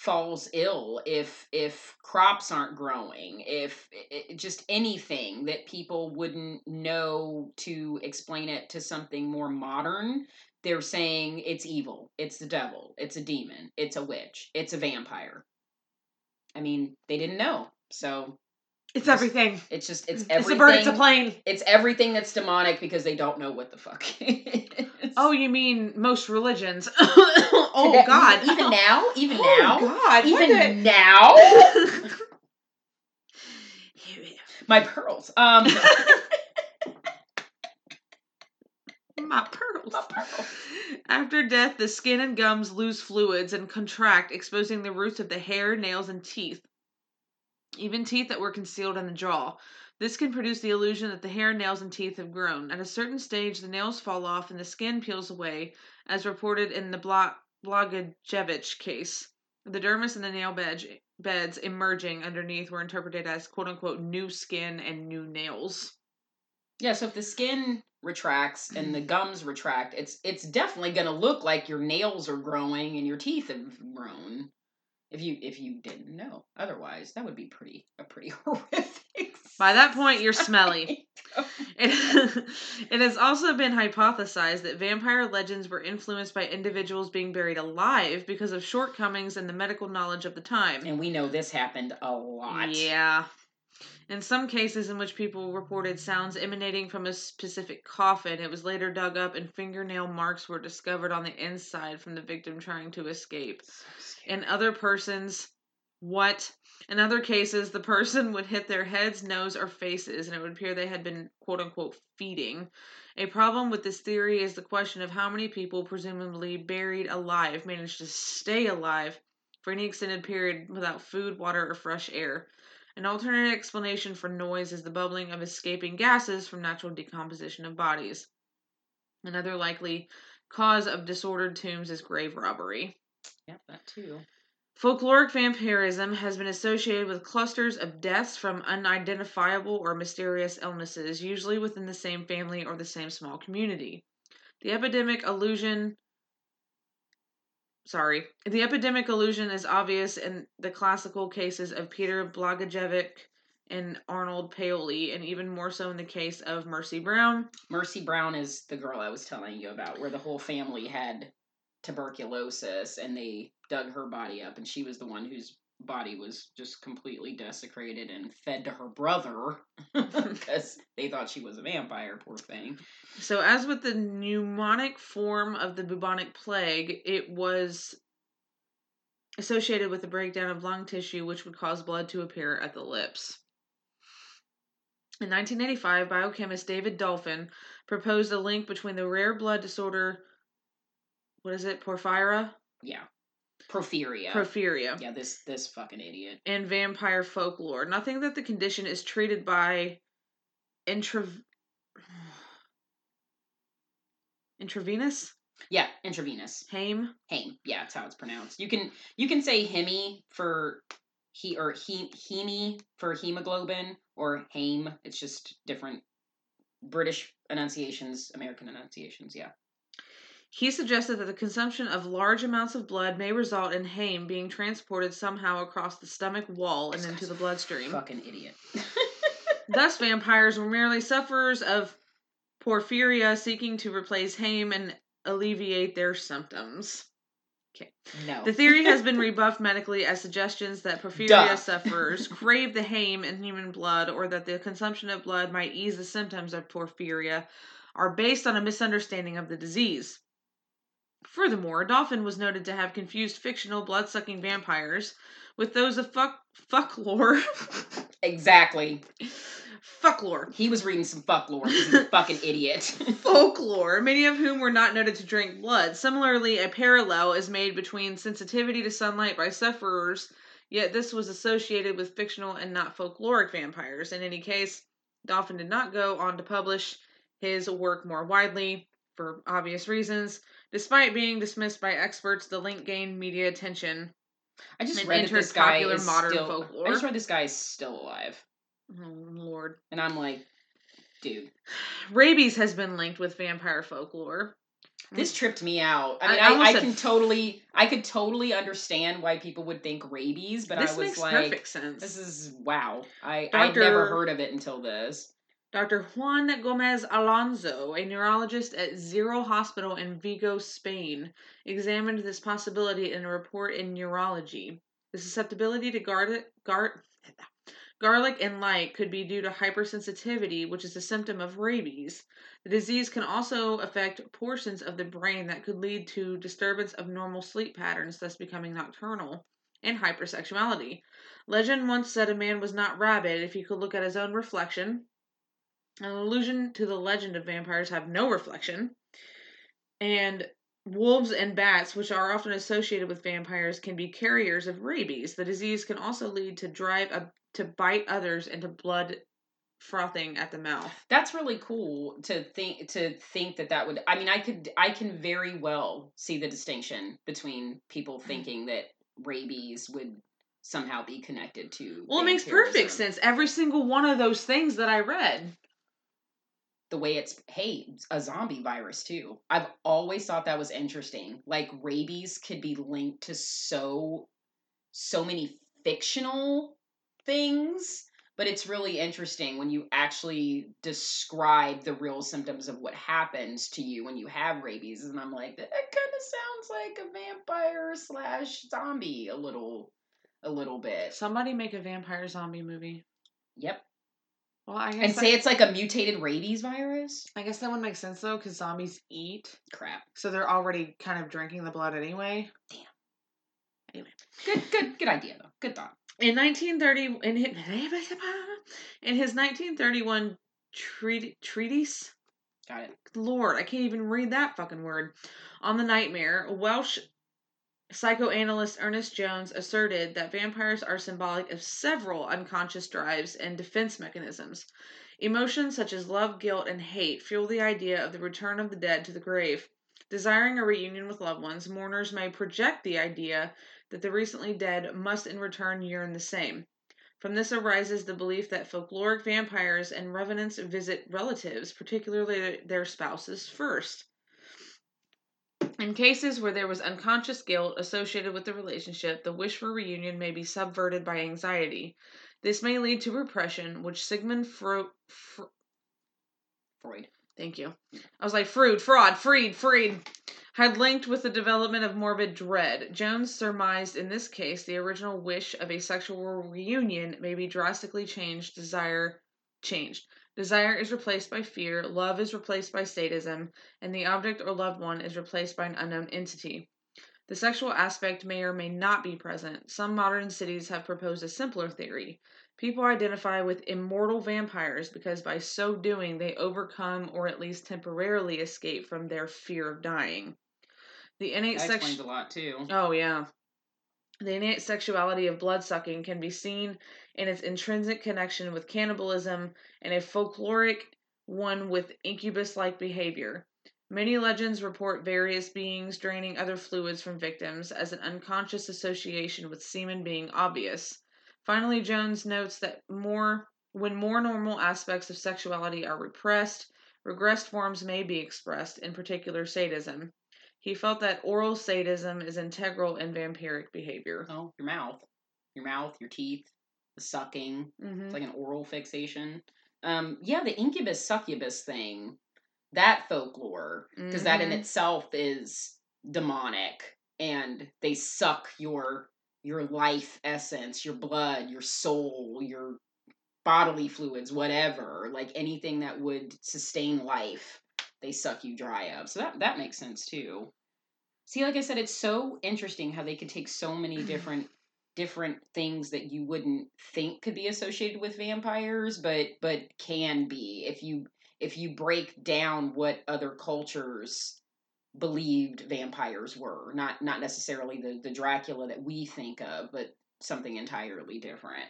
falls ill if if crops aren't growing if i just anything that people wouldn't know to explain it to something more modern they're saying it's evil it's the devil it's a demon it's a witch it's a vampire i mean they didn't know so It's everything. it's just it's everything. It's a bird, it's a plane. it's everything that's demonic because they don't know what the fuck it is. Oh, you mean most religions? oh Today- God! even now even oh, now God! even now my pearls um My pearls. my pearls After death, the skin and gums lose fluids and contract, exposing the roots of the hair, nails, and teeth. Even teeth that were concealed in the jaw. This can produce the illusion that the hair, nails, and teeth have grown. At a certain stage, the nails fall off and the skin peels away, as reported in the Bla- Blagojevich case. The dermis and the nail bed, beds emerging underneath were interpreted as quote unquote new skin and new nails. Yeah, so if the skin retracts and the mm-hmm. gums retract, it's it's definitely going to look like your nails are growing and your teeth have grown. If you if you didn't know, otherwise that would be pretty a pretty horrific. By that point, you're smelly. It, it has also been hypothesized that vampire legends were influenced by individuals being buried alive because of shortcomings in the medical knowledge of the time. and we know this happened a lot. Yeah. In some cases in which people reported sounds emanating from a specific coffin, it was later dug up and fingernail marks were discovered on the inside from the victim trying to escape. In other persons, what? In other cases, the person would hit their heads, nose, or faces, and it would appear they had been quote unquote feeding. A problem with this theory is the question of how many people, presumably buried alive, managed to stay alive for any extended period without food, water, or fresh air. An alternate explanation for noise is the bubbling of escaping gases from natural decomposition of bodies. Another likely cause of disordered tombs is grave robbery. Yep, that too. Folkloric vampirism has been associated with clusters of deaths from unidentifiable or mysterious illnesses, usually within the same family or the same small community. The epidemic illusion sorry, the epidemic illusion is obvious in the classical cases of Peter Blagojevich and Arnold Paoli, and even more so in the case of Mercy Brown. Mercy Brown is the girl I was telling you about, where the whole family had tuberculosis and they dug her body up, and she was the one whose body was just completely desecrated and fed to her brother because they thought she was a vampire, poor thing. So, as with the pneumonic form of the bubonic plague, it was associated with the breakdown of lung tissue, which would cause blood to appear at the lips. In 1985, biochemist David Dolphin proposed a link between the rare blood disorder, what is it, porphyria? Yeah. Porphyria. Porphyria. yeah, this this fucking idiot. and vampire folklore. Nothing that the condition is treated by intrav intravenous Yeah, intravenous. haim. Heme. Yeah, that's how it's pronounced. You can you can say hemi for he or he heme for hemoglobin or hame. It's just different British enunciations, American enunciations. Yeah. He suggested that the consumption of large amounts of blood may result in haim being transported somehow across the stomach wall and into the bloodstream. Fucking idiot. Thus, vampires were merely sufferers of porphyria seeking to replace haim and alleviate their symptoms. Okay. no. The theory has been rebuffed medically as suggestions that Duh. porphyria sufferers crave the haim in human blood or that the consumption of blood might ease the symptoms of porphyria are based on a misunderstanding of the disease. Furthermore, Dolphin was noted to have confused fictional blood sucking vampires with those of fuck fucklore. exactly. fucklore. He was reading some fuck lore. He's a fucking idiot. folklore, many of whom were not noted to drink blood. Similarly, a parallel is made between sensitivity to sunlight by sufferers, yet this was associated with fictional and not folkloric vampires. In any case, Dolphin did not go on to publish his work more widely for obvious reasons. Despite being dismissed by experts, the link gained media attention. I just read that this guy is modern still. folklore. I just read this guy is still alive, Oh, Lord. and I'm like, dude, Rabies has been linked with vampire folklore. this tripped me out. I I mean, almost I, I, can totally, I could totally understand why people would think rabies, but I was makes like, perfect sense. this is wow. I I'd never heard of it until this. Dr. Juan Gomez Alonso, a neurologist at Xeral Hospital in Vigo, Spain, examined this possibility in a report in Neurology. The susceptibility to gar- gar- garlic and light could be due to hypersensitivity, which is a symptom of rabies. The disease can also affect portions of the brain that could lead to disturbance of normal sleep patterns, thus becoming nocturnal, and hypersexuality. Legend once said a man was not rabid if he could look at his own reflection. An allusion to the legend of vampires have no reflection. And wolves and bats, which are often associated with vampires, can be carriers of rabies. The disease can also lead to drive a, to bite others into blood frothing at the mouth. That's really cool to think to think that that would. I mean, I could, I can very well see the distinction between people Mm-hmm. thinking that rabies would somehow be connected to. Well, it makes perfect sense. Every single one of those things that I read. The way it's hey a zombie virus too. I've always thought that was interesting. Like rabies could be linked to so so many fictional things but it's really interesting when you actually describe the real symptoms of what happens to you when you have rabies and i'm like that kind of sounds like a vampire slash zombie a little a little bit. Somebody make a vampire zombie movie. yep Well, I guess and say it's like a mutated rabies virus I guess that would make sense though, because zombies eat, crap so they're already kind of drinking the blood anyway. Damn. anyway. good good good idea though good thought In 1930, in his, in his 1931 treat, treatise, got it Lord, I can't even read that fucking word. On the nightmare, Welsh psychoanalyst Ernest Jones asserted that vampires are symbolic of several unconscious drives and defense mechanisms. Emotions such as love, guilt, and hate fuel the idea of the return of the dead to the grave. Desiring a reunion with loved ones, mourners may project the idea that the recently dead must in return yearn the same. From this arises the belief that folkloric vampires and revenants visit relatives, particularly their spouses, first. In cases where there was unconscious guilt associated with the relationship, the wish for reunion may be subverted by anxiety. This may lead to repression, which Sigmund Freud. Fr- freud Thank you. I was like, Freud, fraud, Freed, Freed. Had linked with the development of morbid dread. Jones surmised in this case the original wish of a sexual reunion may be drastically changed, desire changed. Desire is replaced by fear, love is replaced by sadism, and the object or loved one is replaced by an unknown entity. The sexual aspect may or may not be present. Some modern cities have proposed a simpler theory. People identify with immortal vampires because by so doing they overcome or at least temporarily escape from their fear of dying. The innate that sex- explains a lot too Oh, yeah. The innate sexuality of bloodsucking can be seen in its intrinsic connection with cannibalism and a folkloric one with incubus like behavior. Many legends report various beings draining other fluids from victims as an unconscious association with semen being obvious. Finally, Jones notes that more when more normal aspects of sexuality are repressed, regressed forms may be expressed, in particular sadism. He felt that oral sadism is integral in vampiric behavior. Oh, your mouth, your mouth, your teeth, the sucking. hmm It's like an oral fixation. Um, yeah, the incubus succubus thing, that folklore, because that in Mhm. itself is demonic, and they suck your your life essence, your blood, your soul, your bodily fluids, whatever, like anything that would sustain life, they suck you dry of. So that that makes sense too. See, like I said, it's so interesting how they could take so many different different things that you wouldn't think could be associated with vampires, but but can be if you if you break down what other cultures believed vampires were. Not not necessarily the, the Dracula that we think of, but something entirely different.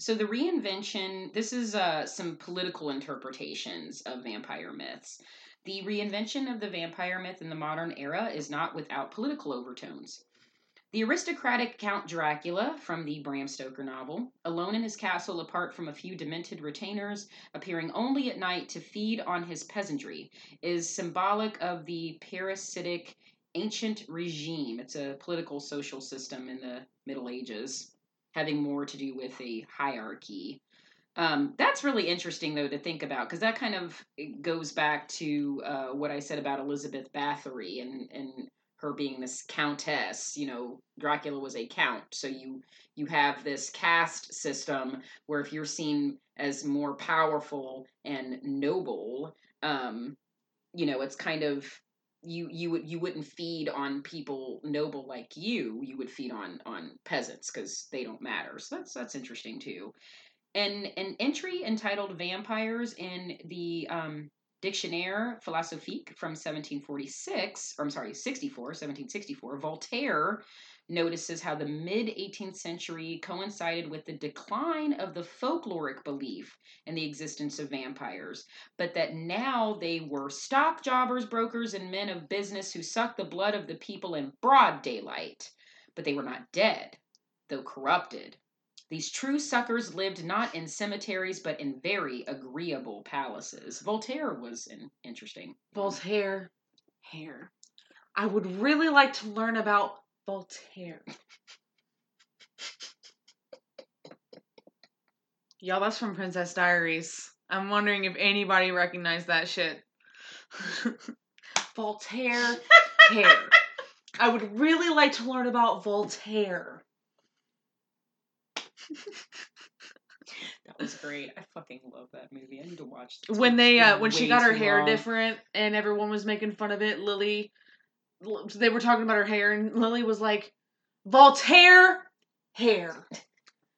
So the reinvention, this is uh, some political interpretations of vampire myths. The reinvention of the vampire myth in the modern era is not without political overtones. The aristocratic Count Dracula from the Bram Stoker novel, alone in his castle apart from a few demented retainers, appearing only at night to feed on his peasantry, is symbolic of the parasitic ancient regime. It's a political social system in the Middle Ages, having more to do with a hierarchy. Um, that's really interesting, though, to think about because that kind of goes back to uh, what I said about Elizabeth Bathory and, and her being this countess. You know, Dracula was a count, so you you have this caste system where if you're seen as more powerful and noble, um, you know, it's kind of you you would you wouldn't feed on people noble like you. You would feed on on peasants because they don't matter. So that's that's interesting too. And an entry entitled "Vampires" in the um, Dictionnaire Philosophique from 1746, or I'm sorry, 64, 1764, Voltaire notices how the mid 18th century coincided with the decline of the folkloric belief in the existence of vampires, but that now they were stock jobbers, brokers, and men of business who sucked the blood of the people in broad daylight, but they were not dead. though corrupted. These true suckers lived not in cemeteries, but in very agreeable palaces. Voltaire was an interesting. Voltaire. Hair. I would really like to learn about Voltaire. Y'all, that's from Princess Diaries. I'm wondering if anybody recognized that shit. Voltaire hair. I would really like to learn about Voltaire. That was great. I fucking love that movie. I need to watch it. When they uh when she got her hair long. different and everyone was making fun of it, Lily they were talking about her hair and Lily was like, Voltaire hair.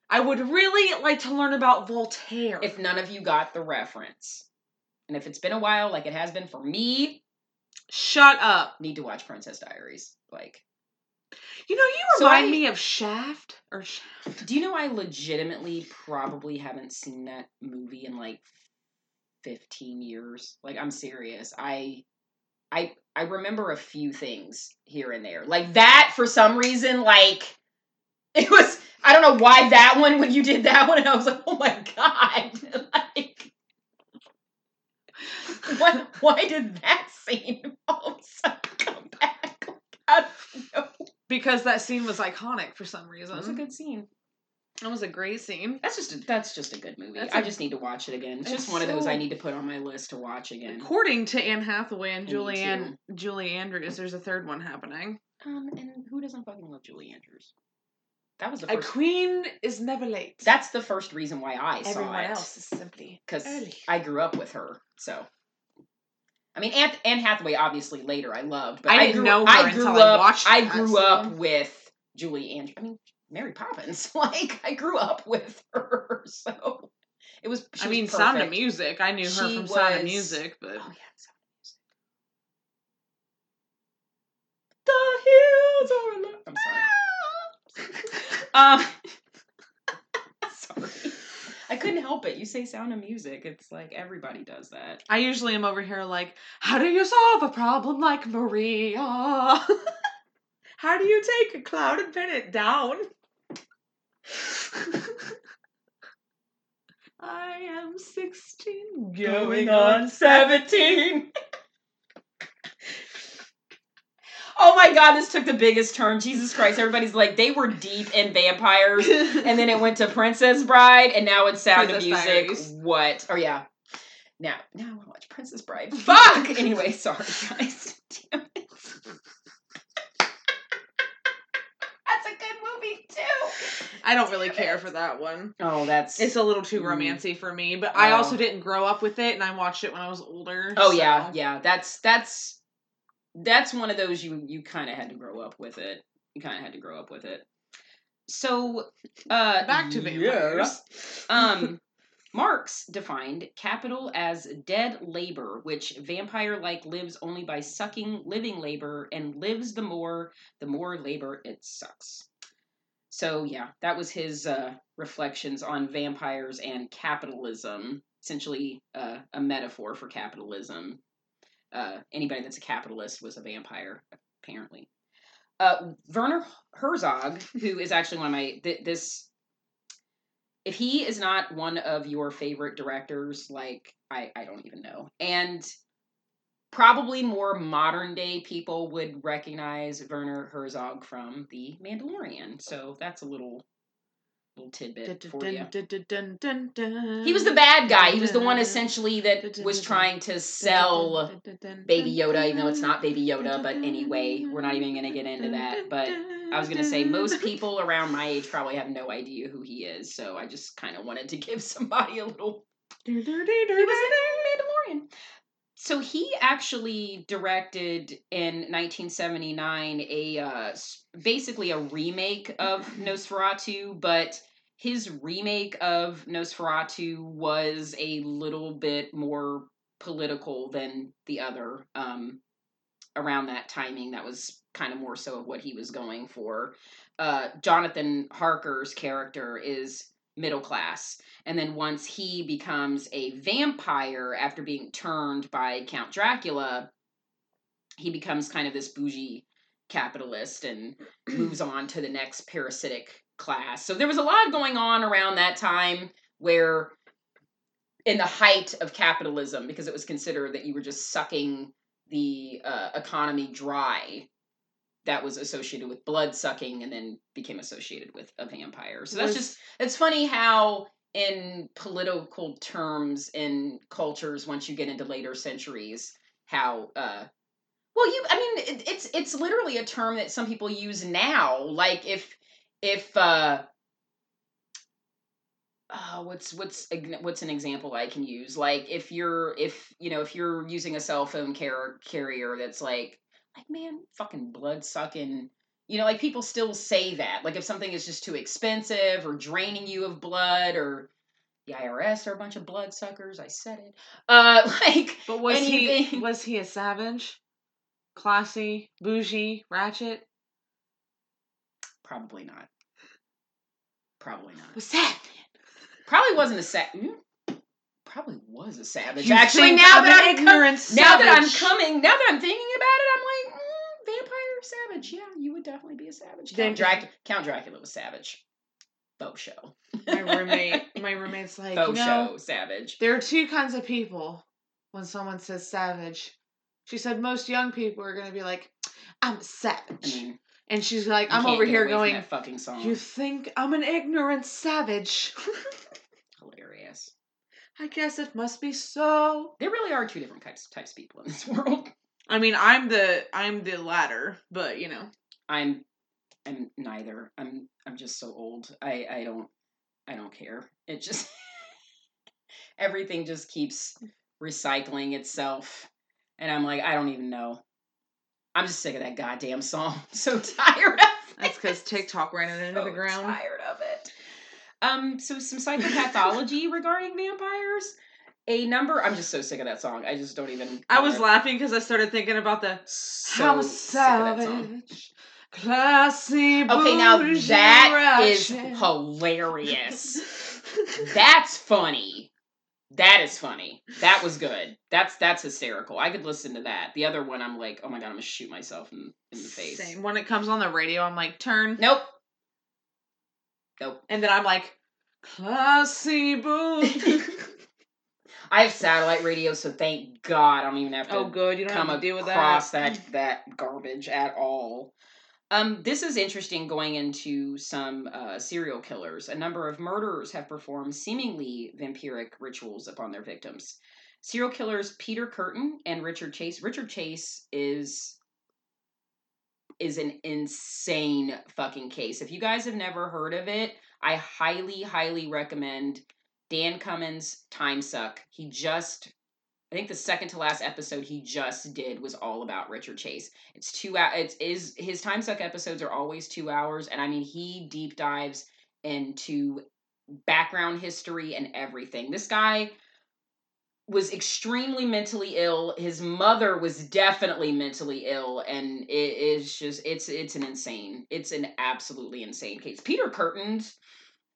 I would really like to learn about Voltaire. If none of you got the reference, and if it's been a while, like it has been for me, Shut up. need to watch Princess Diaries. Like, You know, you So remind I- me of Shaft or Shaft. do you know I legitimately probably haven't seen that movie in like 15 years? Like, I'm serious. I. I I remember a few things here and there. Like that for some reason, like it was I don't know why that one when you did that one and I was like, oh my god. like what why did that scene all of a sudden come back? Like, I don't know. Because that scene was iconic for some reason. It was a good scene. That was a great scene. That's just a, that's just a good movie. That's I a- just need to watch it again. It's just one of those I need to put on my list to watch again. According to Anne Hathaway and Julianne Julie Andrews, there's a third one happening. Um, and who doesn't fucking love Julie Andrews? That was the A queen is never late. That's the first reason why I saw everyone it. else is simply because. I grew up with her. So, I mean, Anne, Anne Hathaway obviously later I loved, but I I, didn't grew, know her I grew until I up. watched I grew so- up with Julie Andrews. I mean, Mary Poppins. Like I grew up with her, so it was. I was mean, Sound of. Music. I knew her She from Sound of Music, but Oh yeah, Sound of Music. The hills are. alive. I'm sorry. Um, sorry. I couldn't help it. You say Sound of Music. It's like everybody does that. I usually am over here like, how do you solve a problem like Maria? how do you take a cloud and pin it down? I am 16, going on 17. oh my god, this took the biggest turn. Jesus Christ. Everybody's like, they were deep in vampires. And then it went to Princess Bride, and now it's Sound Princess of Music. Diaries. What? Oh, yeah. Now, now I want to watch Princess Bride. Fuck! anyway, sorry, guys. Damn it. That's a good movie, too. I don't really Damn care for that one. Oh, that's. It's a little too Mm. romancy for me, but I Oh. also didn't grow up with it, and I watched it when I was older. Oh yeah, so- yeah. That's that's that's one of those you you kind of had to grow up with it. You kind of had to grow up with it. So, uh Back to yeah. vampires. Um Marx defined capital as dead labor, which vampire like lives only by sucking living labor and lives the more the more labor it sucks. So yeah, that was his uh, reflections on vampires and capitalism. Essentially, uh, a metaphor for capitalism. Uh, anybody that's a capitalist was a vampire, apparently. Uh, Werner Herzog, who is actually one of my th- this, if he is not one of your favorite directors, like I I don't even know, and probably more modern day people would recognize Werner Herzog from The Mandalorian. So that's a little little tidbit for you. He was the bad guy. He was the one essentially that was trying to sell Baby Yoda, even though it's not Baby Yoda. But anyway, we're not even going to get into that. But I was going to say most people around my age probably have no idea who he is. So I just kind of wanted to give somebody a little. He was in Mandalorian. So he actually directed in 1979 a uh, basically a remake of Nosferatu, but his remake of Nosferatu was a little bit more political than the other. Um, around that timing, that was kind of more so of what he was going for. Uh, Jonathan Harker's character is middle class. And then once he becomes a vampire after being turned by Count Dracula, he becomes kind of this bougie capitalist and moves on to the next parasitic class. So there was a lot going on around that time where in the height of capitalism because it was considered that you were just sucking the uh, economy dry that was associated with blood sucking and then became associated with a vampire. So that's Was- just it's funny how in political terms in cultures once you get into later centuries how uh well you I mean it, it's it's literally a term that some people use now like if if uh uh, what's what's what's an example I can use? Like if you're if you know if you're using a cell phone car- carrier that's like like man fucking blood sucking you know like people still say that like if something is just too expensive or draining you of blood or the IRS are a bunch of blood suckers I said it. Uh like But was he was he a savage? Classy, bougie, ratchet? probably not. Probably not. Was that? probably wasn't a sa- mm, probably was a savage You actually now that I'm com- now that I'm coming, now that I'm thinking about it, I'm like, mm, vampire savage. Yeah, you would definitely be a savage. Then- Count, Drac- Count Dracula was savage. Faux show. My roommate, my roommate's like, Faux you know, show savage. there are two kinds of people when someone says savage. She said most young people are gonna be like, I'm a I savage. mean, and she's like, I'm over here going, fucking song. You think I'm an ignorant savage? Hilarious. I guess it must be so. There really are two different types types of people in this world. I mean, I'm the I'm the latter, but you know. I'm I'm neither. I'm I'm just so old. I I don't I don't care. It just everything just keeps recycling itself and I'm like I don't even know. I'm just sick of that goddamn song. I'm so tired of That's because TikTok ran it into so the ground. tired of it. Um, so some psychopathology regarding vampires. A number. I'm just so sick of that song. I just don't even. I was laughing because I started thinking about the so how sick of that song. savage, classy. Okay, now that is hilarious. That's funny. That is funny. That was good. That's that's hysterical. I could listen to that. The other one, I'm like, oh my god, I'm gonna shoot myself in, in the face. Same. When it comes on the radio, I'm like, turn. Nope. Nope. And then I'm like, classy bougie. I have satellite radio, so thank God I don't even have to oh, good. You don't come have to deal with across that. that that garbage at all. Um, this is interesting going into some uh, serial killers. A number of murderers have performed seemingly vampiric rituals upon their victims. Serial killers Peter Kürten and Richard Chase. Richard Chase is is an insane fucking case. If you guys have never heard of it, I highly, highly recommend Dan Cummins' Time Suck. He just I think the second to last episode he just did was all about Richard Chase. It's two hours. It's is his time suck episodes are always two hours, and I mean he deep dives into background history and everything. This guy was extremely mentally ill. His mother was definitely mentally ill, and it is just it's it's an insane. It's an absolutely insane case. Peter Kürten's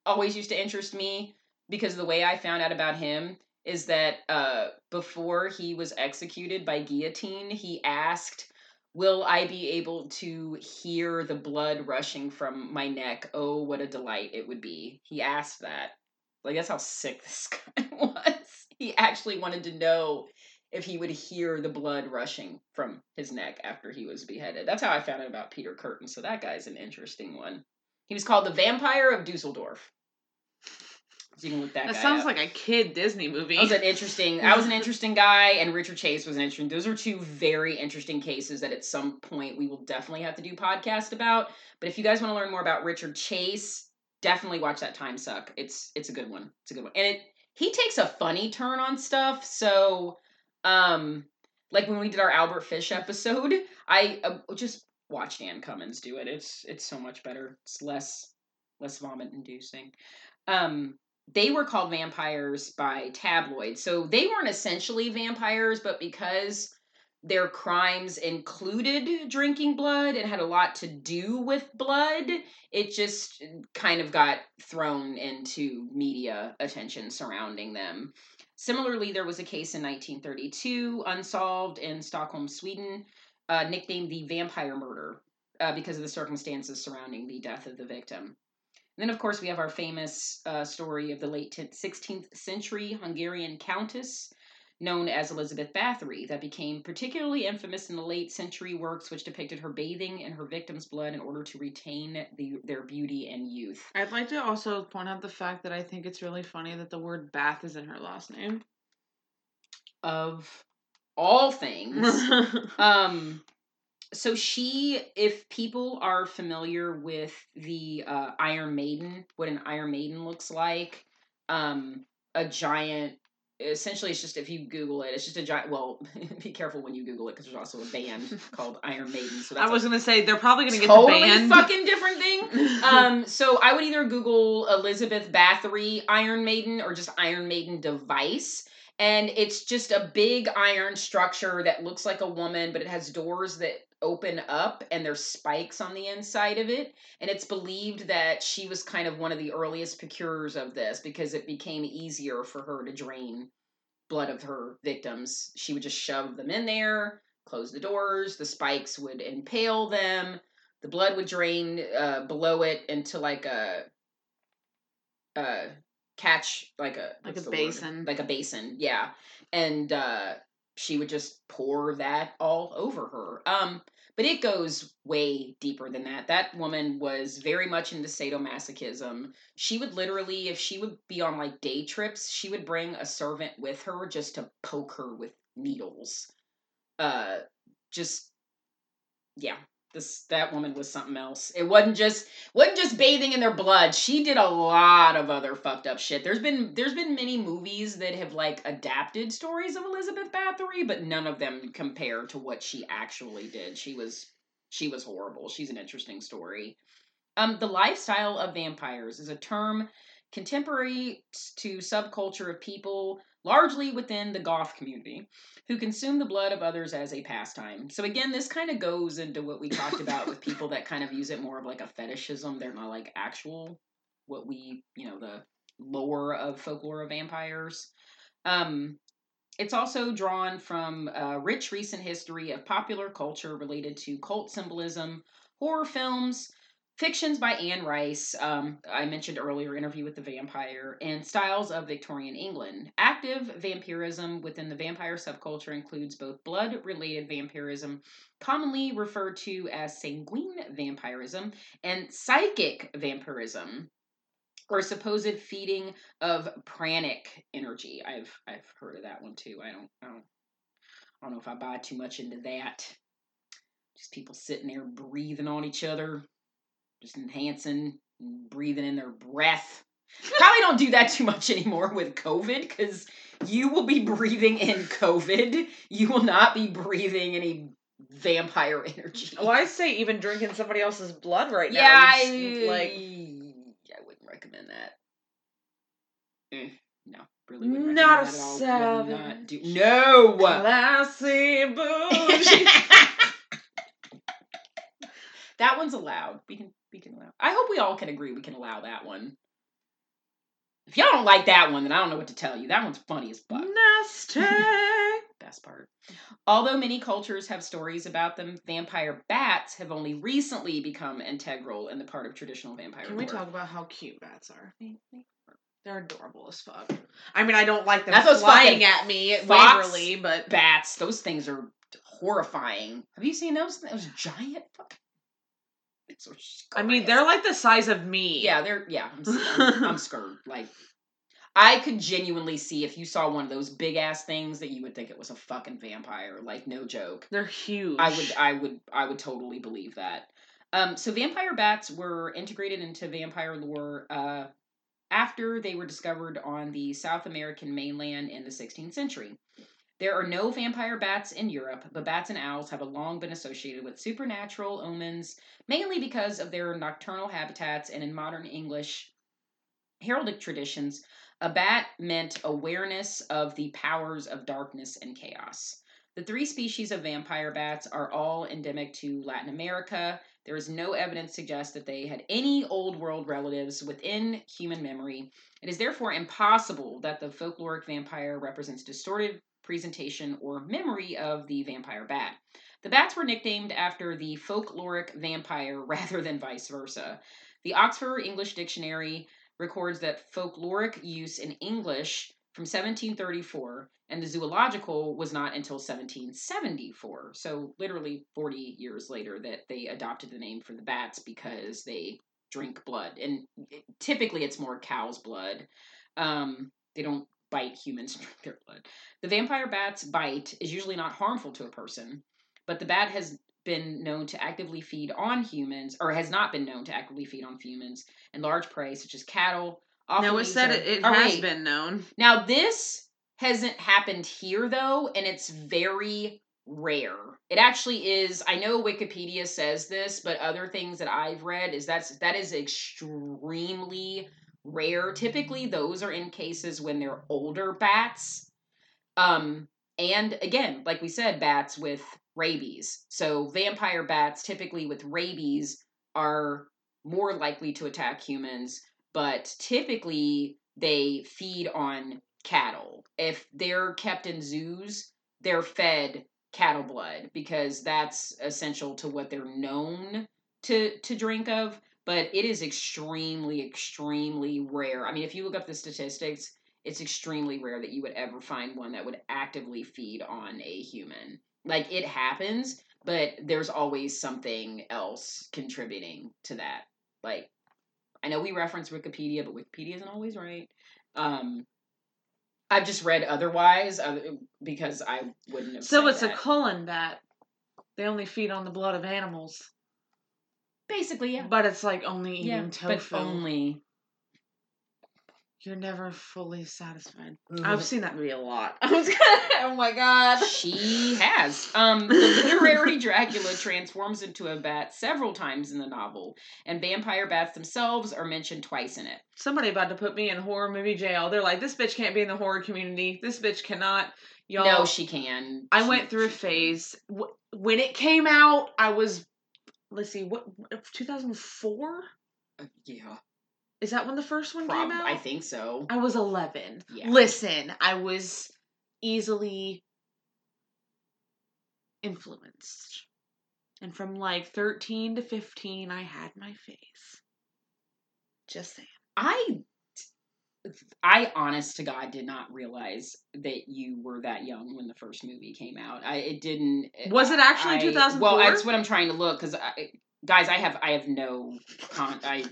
always used to interest me because the way I found out about him is that uh, before he was executed by guillotine, he asked, Will I be able to hear the blood rushing from my neck? Oh, what a delight it would be. He asked that. Like, that's how sick this guy was. He actually wanted to know if he would hear the blood rushing from his neck after he was beheaded. That's how I found out about Peter Kürten. So that guy's an interesting one. He was called the Vampire of Dusseldorf. So you can look that, That guy sounds up. like a kid Disney movie. That was an interesting. I was an interesting guy, and Richard Chase was an interesting. Those are two very interesting cases that at some point we will definitely have to do podcast about. But if you guys want to learn more about Richard Chase, definitely watch that Time Suck. It's it's a good one. It's a good one, and it he takes a funny turn on stuff. So, um, like when we did our Albert Fish episode, I uh, just watch Dan Cummins do it. It's it's so much better. It's less less vomit inducing. Um, they were called vampires by tabloids. So they weren't essentially vampires, but because their crimes included drinking blood and had a lot to do with blood, it just kind of got thrown into media attention surrounding them. Similarly, there was a case in 1932, unsolved in Stockholm, Sweden, uh, nicknamed the vampire murder uh, because of the circumstances surrounding the death of the victim. then, of course, we have our famous uh, story of the late 16th century Hungarian countess known as Elizabeth Bathory that became particularly infamous in the late century works which depicted her bathing in her victims' blood in order to retain the, their beauty and youth. I'd like to also point out the fact that I think it's really funny that the word bath is in her last name. Of all things. um so she if people are familiar with the uh, Iron Maiden, what an Iron Maiden looks like, um a giant essentially it's just if you google it it's just a giant well be careful when you google it because there's also a band called iron maiden so i was gonna say they're probably gonna totally get the band. fucking different thing. Um so i would either google elizabeth bathory iron maiden or just iron maiden device and it's just a big iron structure that looks like a woman but it has doors that open up and there's spikes on the inside of it and it's believed that she was kind of one of the earliest procurers of this because it became easier for her to drain blood of her victims. She would just shove them in there close the doors the spikes would impale them the blood would drain uh, below it into like a uh catch like a like a basin word? like a basin yeah. And uh she would just pour that all over her. Um but it goes way deeper than that. That woman was very much into sadomasochism. She would literally, if she would be on like day trips, she would bring a servant with her just to poke her with needles. Uh, just, yeah, this that woman was something else. It wasn't just wasn't just bathing in their blood. She did a lot of other fucked up shit. There's been there's been many movies that have like adapted stories of Elizabeth Bathory, but none of them compare to what she actually did. She was she was horrible. She's an interesting story. Um, the lifestyle of vampires is a term contemporary to subculture of people largely within the goth community who consume the blood of others as a pastime. So again, this kind of goes into what we talked about with people that kind of use it more of like a fetishism. They're not like actual what we, you know, the lore of folklore of vampires. Um, it's also drawn from a rich recent history of popular culture related to cult symbolism, horror films, fictions by Anne Rice, um, I mentioned earlier, Interview with the Vampire, and styles of Victorian England. Active vampirism within the vampire subculture includes both blood related vampirism, commonly referred to as sanguine vampirism, and psychic vampirism. Or supposed feeding of pranic energy. I've I've heard of that one too. I don't I don't I don't know if I buy too much into that. Just people sitting there breathing on each other just enhancing, breathing in their breath. Probably don't do that too much anymore with COVID because you will be breathing in COVID. You will not be breathing any vampire energy. Well, I say even drinking somebody else's blood right yeah, now. Yeah, like I wouldn't recommend that. Eh, no, really wouldn't not recommend a that at all. Not do- no. Classy bougie. That one's allowed. We can we can allow. I hope we all can agree we can allow that one. If y'all don't like that one, then I don't know what to tell you. That one's funny as fuck. Nasty. Best part. Although many cultures have stories about them, vampire bats have only recently become integral in the part of traditional vampire Can we lore. talk about how cute bats are? They're adorable as fuck. I mean, I don't like them That's flying at me at fox Waverly, but Bats, those things are horrifying. Have you seen those? Those giant fucking. So I mean, they're like the size of me. Yeah, they're yeah. I'm, I'm, I'm scared. Like, I could genuinely see if you saw one of those big ass things that you would think it was a fucking vampire. Like, no joke. They're huge. I would, I would, I would totally believe that. Um, so vampire bats were integrated into vampire lore uh, after they were discovered on the South American mainland in the 16th century. There are no vampire bats in Europe, but bats and owls have long been associated with supernatural omens, mainly because of their nocturnal habitats and in modern English heraldic traditions. A bat meant awareness of the powers of darkness and chaos. The three species of vampire bats are all endemic to Latin America. There is no evidence to suggest that they had any old world relatives within human memory. It is therefore impossible that the folkloric vampire represents distorted presentation or memory of the vampire bat. The bats were nicknamed after the folkloric vampire rather than vice versa. The Oxford English Dictionary records that folkloric use in English from 1734 and the zoological was not until 1774. So literally 40 years later that they adopted the name for the bats because they drink blood and typically it's more cow's blood. Um, they don't bite humans and drink their blood. The vampire bat's bite is usually not harmful to a person, but the bat has been known to actively feed on humans, or has not been known to actively feed on humans and large prey such as cattle. often No, it said to- it, it Oh, has wait. been known. Now this hasn't happened here though, and it's very rare. It actually is. I know Wikipedia says this, but other things that I've read is that's that is extremely rare. Typically, those are in cases when they're older bats. Um, and again, like we said, bats with rabies. So vampire bats, typically with rabies, are more likely to attack humans, but typically they feed on cattle. If they're kept in zoos, they're fed cattle blood because that's essential to what they're known to to drink of but it is extremely extremely rare i mean if you look up the statistics it's extremely rare that you would ever find one that would actively feed on a human like it happens but there's always something else contributing to that like i know we reference wikipedia but wikipedia isn't always right um i've just read otherwise uh, because i wouldn't have So it's a that. Cullen bat. They only feed on the blood of animals. Basically yeah But it's like only eating yeah tofu. but only You're never fully satisfied. Mm-hmm. I've seen that movie a lot. I was gonna, oh my god. She has. Um, the literary Dracula transforms into a bat several times in the novel, and vampire bats themselves are mentioned twice in it. Somebody about to put me in horror movie jail. They're like, this bitch can't be in the horror community. This bitch cannot. Y'all, no, she can. I She- went through a phase Wh- when it came out. I was, let's see, what 2004 Uh, yeah, is that when the first one prob- came out? I think so. I was 11. Yeah. Listen, I was easily influenced. And from like 13 to 15, I had my face. Just saying. I, I, honest to God, did not realize that you were that young when the first movie came out. I it didn't. Eh, was it actually I- 2004? Well, that's what I'm trying to look because, guys, I have I have no con. I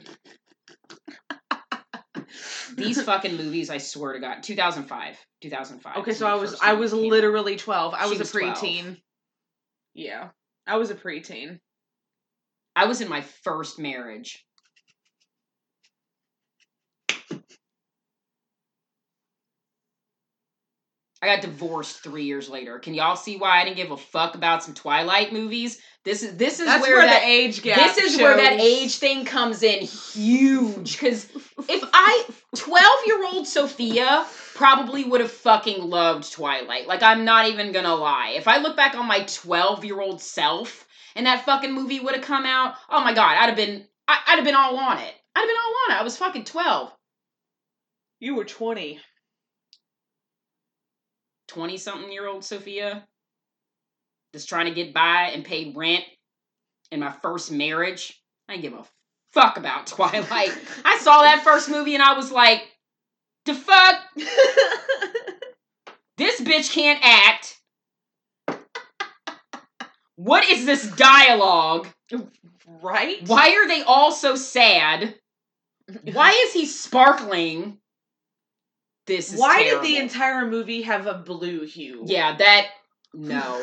these fucking movies, I swear to God, 2005, 2005. Okay, so I was I was came out. literally 12. I was, was a 12. preteen. Yeah. I was a preteen. I was in my first marriage. I got divorced three years later. Can y'all see why I didn't give a fuck about some Twilight movies? This is this is where, where, that the age gap this is where that age thing comes in huge. Because if I twelve year old Sophia probably would have fucking loved Twilight. Like I'm not even gonna lie. If I look back on my twelve year old self and that fucking movie would have come out, oh my god, I'd have been I, I'd have been all on it. I'd have been all on it. I was fucking twelve. You were 20. 20 something year old Sophia just trying to get by and pay rent in my first marriage. I didn't give a fuck about Twilight. I saw that first movie and I was like, the fuck? This bitch can't act. What is this dialogue? right? Why are they all so sad? Why is he sparkling? This is Why terrible. did the entire movie have a blue hue? Yeah, that no.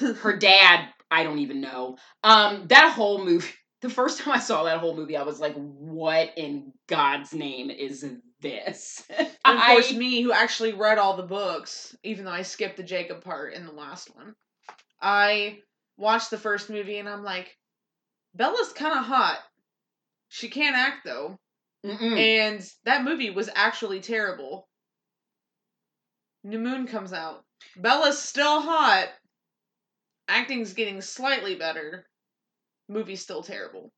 her dad i don't even know um that whole movie the first time i saw that whole movie i was like what in god's name is this And of course, I- me, who actually read all the books, even though I skipped the Jacob part in the last one, I watched the first movie and I'm like, Bella's kind of hot. She can't act though. Mm-mm. And that movie was actually terrible. New Moon comes out. Bella's still hot. Acting's getting slightly better. Movie's still terrible.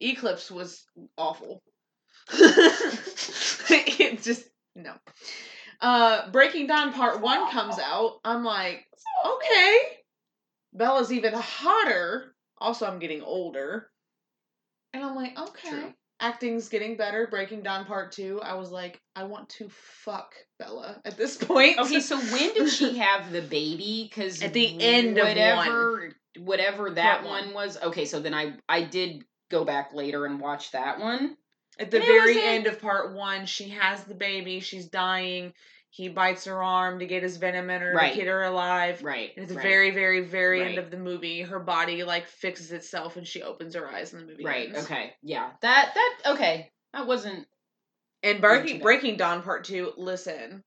Eclipse was awful. it just no. Uh Breaking Dawn Part 1 comes out. I'm like, okay. Bella's even hotter. Also, I'm getting older. And I'm like, okay. True. Acting's getting better. Breaking Dawn Part Two. I was like, I want to fuck Bella at this point. Okay, so when did she have the baby? Because At the end of whatever, whatever that one. one was. Okay, so then I I did go back later and watch that one. At the And very end of part one, she has the baby. She's dying. He bites her arm to get his venom in her Right. to keep her alive. Right. And at the right, very, very, very end of the movie, her body like fixes itself and she opens her eyes and the movie right. ends. Okay. Yeah. That that okay. That wasn't. And Breaking. Breaking Dawn Part Two. Listen,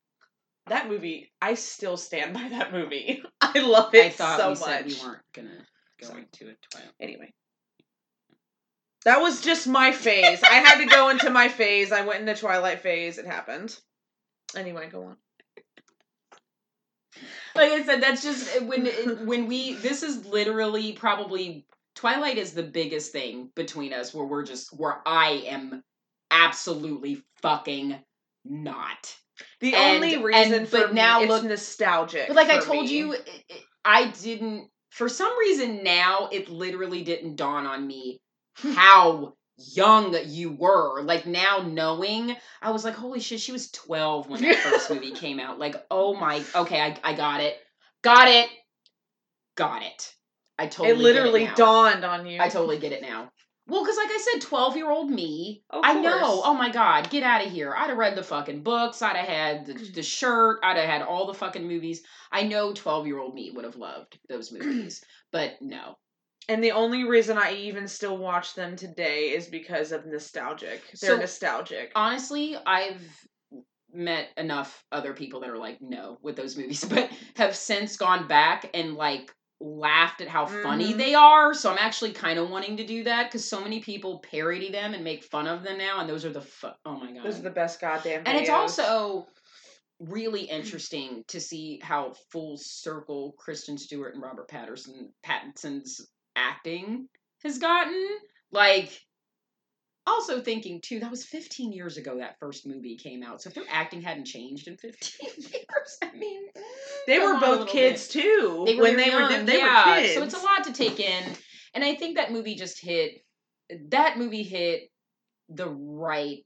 that movie. I still stand by that movie. I love it I thought so we much. said we weren't gonna go Sorry. into it. Twilight. Anyway. That was just my phase. I had to go into my phase. I went into Twilight phase. It happened. Anyway, go on. like I said, that's just uh, when eh, when we. This is literally probably Twilight is the biggest thing between us, where we're just where I am absolutely fucking not. The And- only and- reason for but now it's look- nostalgic. But like I told me. you, it- I didn't. For some reason, now it literally didn't dawn on me how young you were. Like now knowing, I was like, holy shit, she was twelve when that first movie came out. Like, oh my, okay, I I got it, got it, got it. I totally it literally get it now. dawned on you. I totally get it now. Well, because like I said, twelve year old me, Of I know. Oh my god, get out of here! I'd have read the fucking books. I'd have had the, mm. the shirt. I'd have had all the fucking movies. I know twelve year old me would have loved those movies, but no. And the only reason I even still watch them today is because of nostalgic. They're So- nostalgic. Honestly, I've met enough other people that are like no with those movies, but have since gone back and like laughed at how funny Mhm. they are. So I'm actually kind of wanting to do that because so many people parody them and make fun of them now, and those are the fu- oh my god, Those are the best goddamn. and it's also really interesting to see how full circle Kristen Stewart and Robert Patterson Pattinson's acting has gotten. Like, also thinking too, that was 15 years ago that first movie came out. So if their acting hadn't changed in 15 years, I mean, mm, They were both kids bit. too. They were when they were young, they yeah. were kids. So it's a lot to take in, and I think that movie just hit. That movie hit the right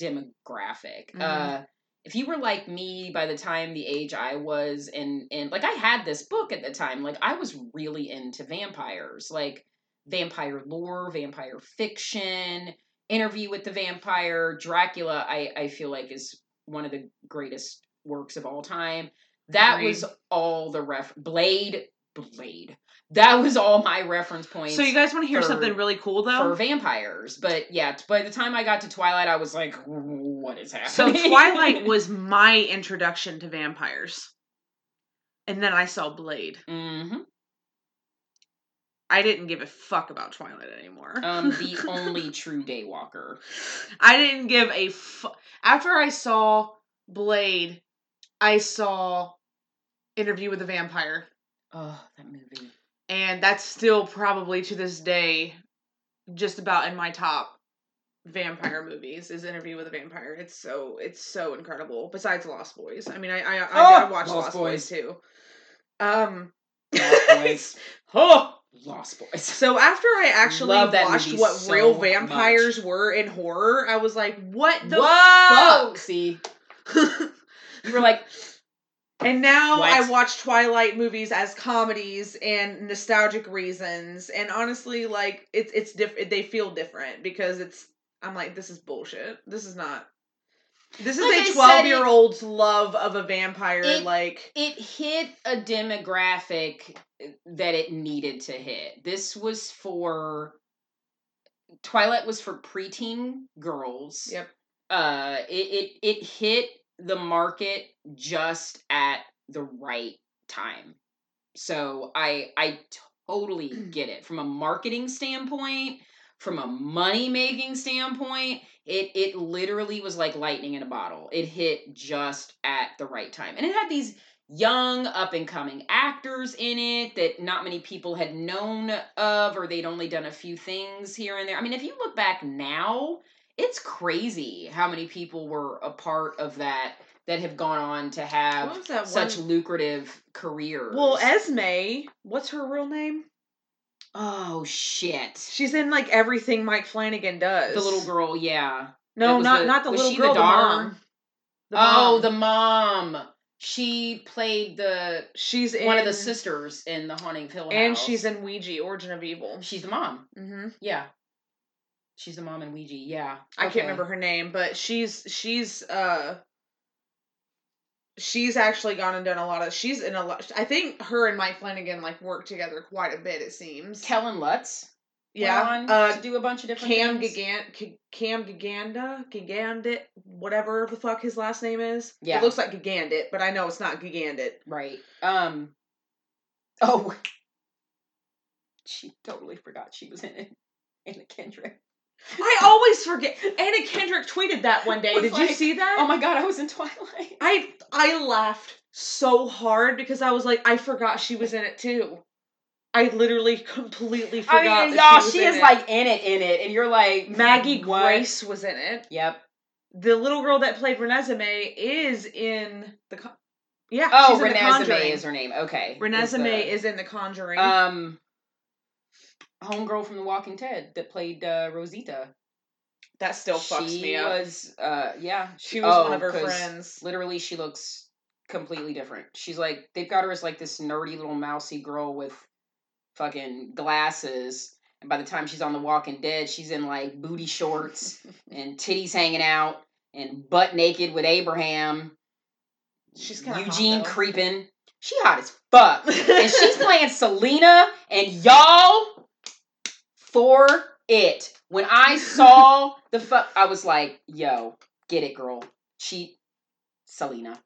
demographic. Mhm. Uh, if you were like me by the time the age I was, and and like I had this book at the time, like I was really into vampires, like vampire lore, vampire fiction, Interview with the Vampire, Dracula. I I feel like is one of the greatest works of all time. That Agreed. was all the ref. Blade, Blade. That was all my reference points So you guys want to hear for- something really cool though? for vampires. But yeah, by the time I got to Twilight, I was like, what is happening? So? Twilight was my introduction to vampires. And then I saw Blade. hmm I didn't give a fuck about Twilight anymore. um, the only true daywalker. I didn't give a fu- after I saw Blade, I saw Interview with the Vampire, Oh, that movie. And that's still probably to this day just about in my top vampire movies is Interview with a Vampire. It's so it's so incredible. Besides Lost Boys, I mean, I I, I, Oh, I watched Lost Lost, Boys. Boys. too. Um, Lost Boys. oh. Lost Boys. So after I actually watched what so real vampires were in horror, I was like, "What the Whoa! fuck?" See, you were like, And now What? I watch Twilight movies as comedies and nostalgic reasons. And honestly, like it's it's different. They feel different because it's. I'm like, this is bullshit. This is not. This is Like a said, twelve year old's love of a vampire. It- like it hit a demographic that it needed to hit. This was for Twilight was for preteen girls. Yep. Uh it it, it hit the market just at the right time. So I I totally get it from a marketing standpoint, from a money making standpoint, it it literally was like lightning in a bottle. It hit just at the right time. And it had these young up and coming actors in it that not many people had known of or they'd only done a few things here and there. I mean, if you look back now, it's crazy how many people were a part of that that have gone on to have such one? lucrative careers. Well, Esme, what's her real name? Oh shit. She's in like everything Mike Flanagan does. The little girl, yeah. No, not the- not the was little she the girl. The, daughter? mom. The Oh, mom. the mom. She played the she's in one of the sisters in the Haunting of Hill House. and she's in Ouija, Origin of Evil. She's the mom. hmm Yeah. She's the mom in Ouija. Yeah. I Okay. can't remember her name, but she's she's uh she's actually gone and done a lot of she's in a lot I think her and Mike Flanagan like work together quite a bit it seems. Kellen Lutz. yeah. Uh to do a bunch of different Cam things. Gigant Cam Giganda Gigandit whatever the fuck his last name is. Yeah. It looks like Gigandit, but I know it's not Gigandit. Right. Um. Oh. She totally forgot she was in it. Anna Kendrick. I always forget. Anna Kendrick tweeted that one day. Did you see that? Oh my god, I was in Twilight. I I laughed so hard because I was like, I forgot she was in it too. I literally completely forgot. I mean, y'all, she, she is it. like in it, in it, and you're like Maggie what? Grace was in it. Yep. The little girl that played Renesmee is in the. Con- yeah. Oh, she's in The Renee is her name. Okay. Renesmee the- is in the Conjuring. um homegirl from The Walking Dead that played uh, Rosita. that still fucks she me up. was uh yeah. she was one oh, of her 'cause friends. Literally, she looks completely different. She's like they've got her as like this nerdy little mousy girl with fucking glasses. And by the time she's on The Walking Dead, she's in like booty shorts and titties hanging out and butt naked with Abraham. She's kind of Eugene creeping. She hot as fuck. and she's playing Selena, and y'all for it. When I saw the fuck, I was like, "Yo, get it, girl." She, Selena.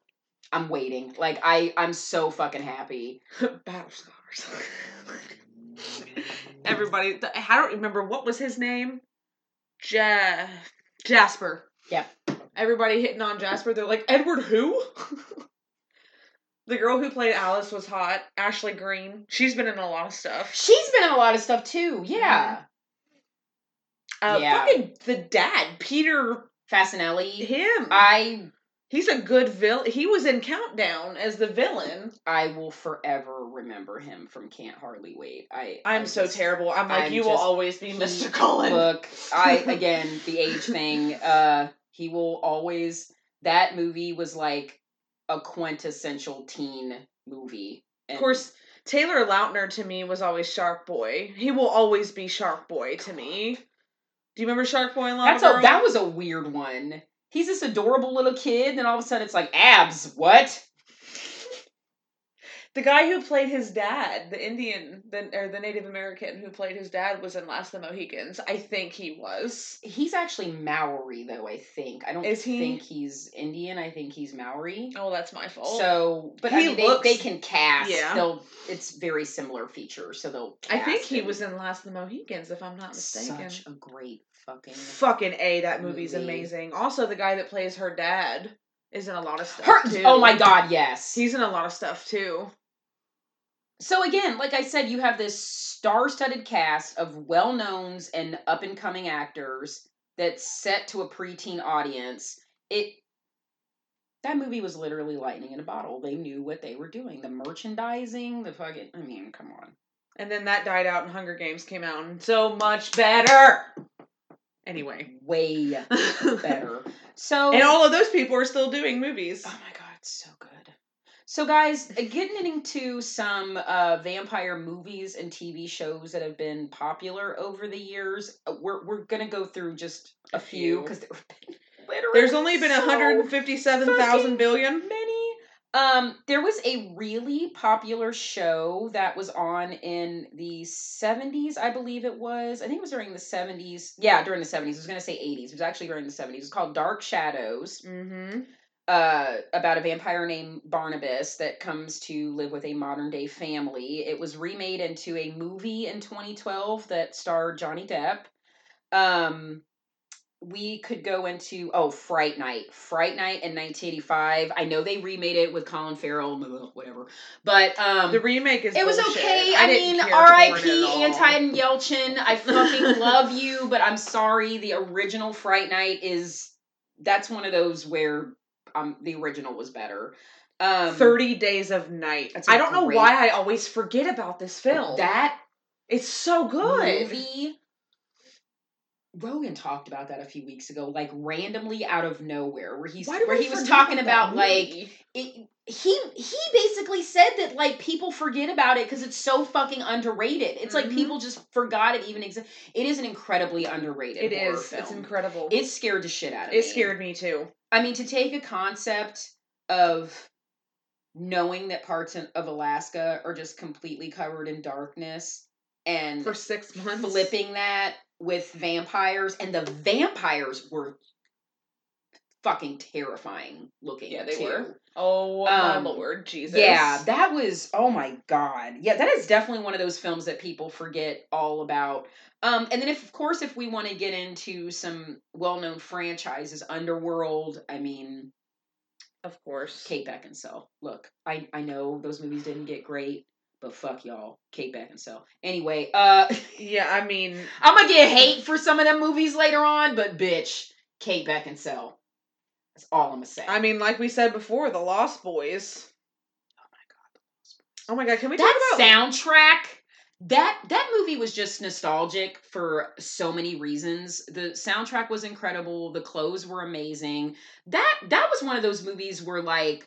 I'm waiting. Like I, I'm so fucking happy. Battle scars. Everybody, I don't remember what was his name. Ja- Jasper. Yep. Everybody hitting on Jasper. They're like Edward who? The girl who played Alice was hot. Ashley Greene. She's been in a lot of stuff. She's been in a lot of stuff too. Yeah, Uh, Yeah. Fucking the dad, Peter. Facinelli. Him. I, He's a good villain. He was in Countdown as the villain. I will forever remember him from Can't Hardly Wait. I, I'm I so just- terrible. I'm like, I'm you will always be Mr. Cullen. Look, I again the age thing. Uh, he will always. That movie was like a quintessential teen movie. Of course, Taylor Lautner to me was always Shark Boy. He will always be Shark Boy to me. Do you remember Shark Boy and Lava that's a that was a weird one. He's this adorable little kid, and all of a sudden it's like abs. What? The guy who played his dad, the Indian, the or the Native American who played his dad was in Last of the Mohicans. I think he was. He's actually Maori though. I think I don't Is he? think he's Indian. I think he's Maori. Oh, that's my fault. So, but I He mean, they, looks- they can cast. Yeah. They'll. It's very similar features, so they'll. I think cast he him. was in Last of the Mohicans, if I'm not mistaken. Such a great fucking. Fucking A, that movie's movie. amazing. Also, the guy that plays her dad is in a lot of stuff. Her, oh too. oh my god, yes. He's in a lot of stuff too. So again, like I said, you have this star-studded cast of well-knowns and up-and-coming actors that's set to a preteen audience. It that movie was literally lightning in a bottle. They knew what they were doing. The merchandising, the fucking I mean, come on. And then that died out and Hunger Games came out and so much better. Anyway. Way better. So and all of those people are still doing movies. Oh my god, it's so good. So guys, uh, getting into some uh, vampire movies and TV shows that have been popular over the years. uh, We're we're gonna go through just a, A few because there have been literally There's only been so 157,000 many. Um, there was a really popular show that was on in the 70s, I believe it was. I think it was during the 70s. Yeah, during the 70s. I was going to say 80s. It was actually during the 70s. It's called Dark Shadows Mm-hmm. Uh, about a vampire named Barnabas that comes to live with a modern day family. It was remade into a movie in 2012 that starred Johnny Depp. Um, we could go into oh Fright Night, Fright Night in 1985. I know they remade it with Colin Farrell, whatever, but um, The remake is it was bullshit. okay. I, I, mean, care for it R.I.P. Anton Yelchin. I fucking love you, but I'm sorry. The original Fright Night is that's one of those where um the original was better. Um, 30 Days of Night. I don't know why I always forget about this film. that It's so good. movie. Rogan talked about that a few weeks ago, like randomly out of nowhere, where he's where he was talking about like it, he he basically said that like people forget about it because it's so fucking underrated. It's like Mhm. people just forgot it even exists. It is an incredibly underrated. It is. is. It's incredible. It scared the shit out of it me. It scared me too. I mean, to take a concept of knowing that parts of Alaska are just completely covered in darkness and For six months. flipping that with vampires, and the vampires were fucking terrifying looking. Yeah, they too. were. Oh Um, my lord, Jesus. Yeah, that was oh my god. Yeah, that is definitely one of those films that people forget all about. Um, and then if of course if we want to get into some well-known franchises, Underworld, I mean of course. Kate Beckinsale. Look, I I know those movies didn't get great, but fuck y'all, Kate Beckinsale. Anyway, uh Yeah, I mean, I'm gonna get hate for some of them movies later on, but bitch, Kate Beckinsale. That's all I'm gonna say. I mean, like we said before, the Lost Boys. Oh my god, Oh my god! can we talk that about soundtrack that that movie was just nostalgic for so many reasons the soundtrack was incredible the clothes were amazing that that was one of those movies where like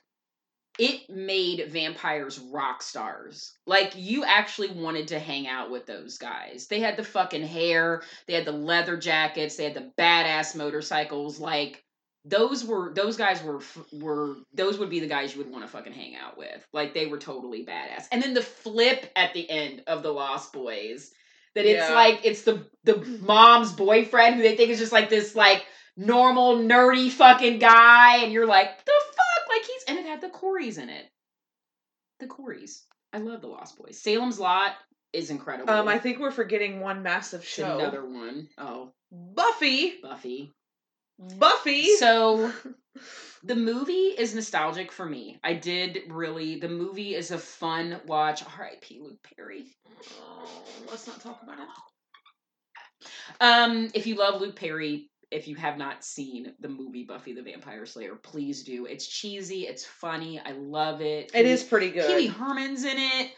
it made vampires rock stars like you actually wanted to hang out with those guys they had the fucking hair they had the leather jackets they had the badass motorcycles like those were those guys were were those would be the guys you would want to fucking hang out with. Like they were totally badass. And then the flip at the end of the Lost Boys that it's Yeah. like it's the the mom's boyfriend who they think is just like this like normal nerdy fucking guy and you're like the fuck like he's and it had the Coreys in it. The Coreys. I love the Lost Boys. Salem's Lot is incredible. Um, I think we're forgetting one massive It's show. another one. Oh, Buffy. Buffy. Buffy. So the movie is nostalgic for me. I did really. The movie is a fun watch. R.I.P. Luke Perry. Oh, let's not talk about it. Um, if you love Luke Perry, if you have not seen the movie Buffy the Vampire Slayer, please do. It's cheesy. It's funny. I love it. It Pee- is pretty good. Pee Wee Herman's in it.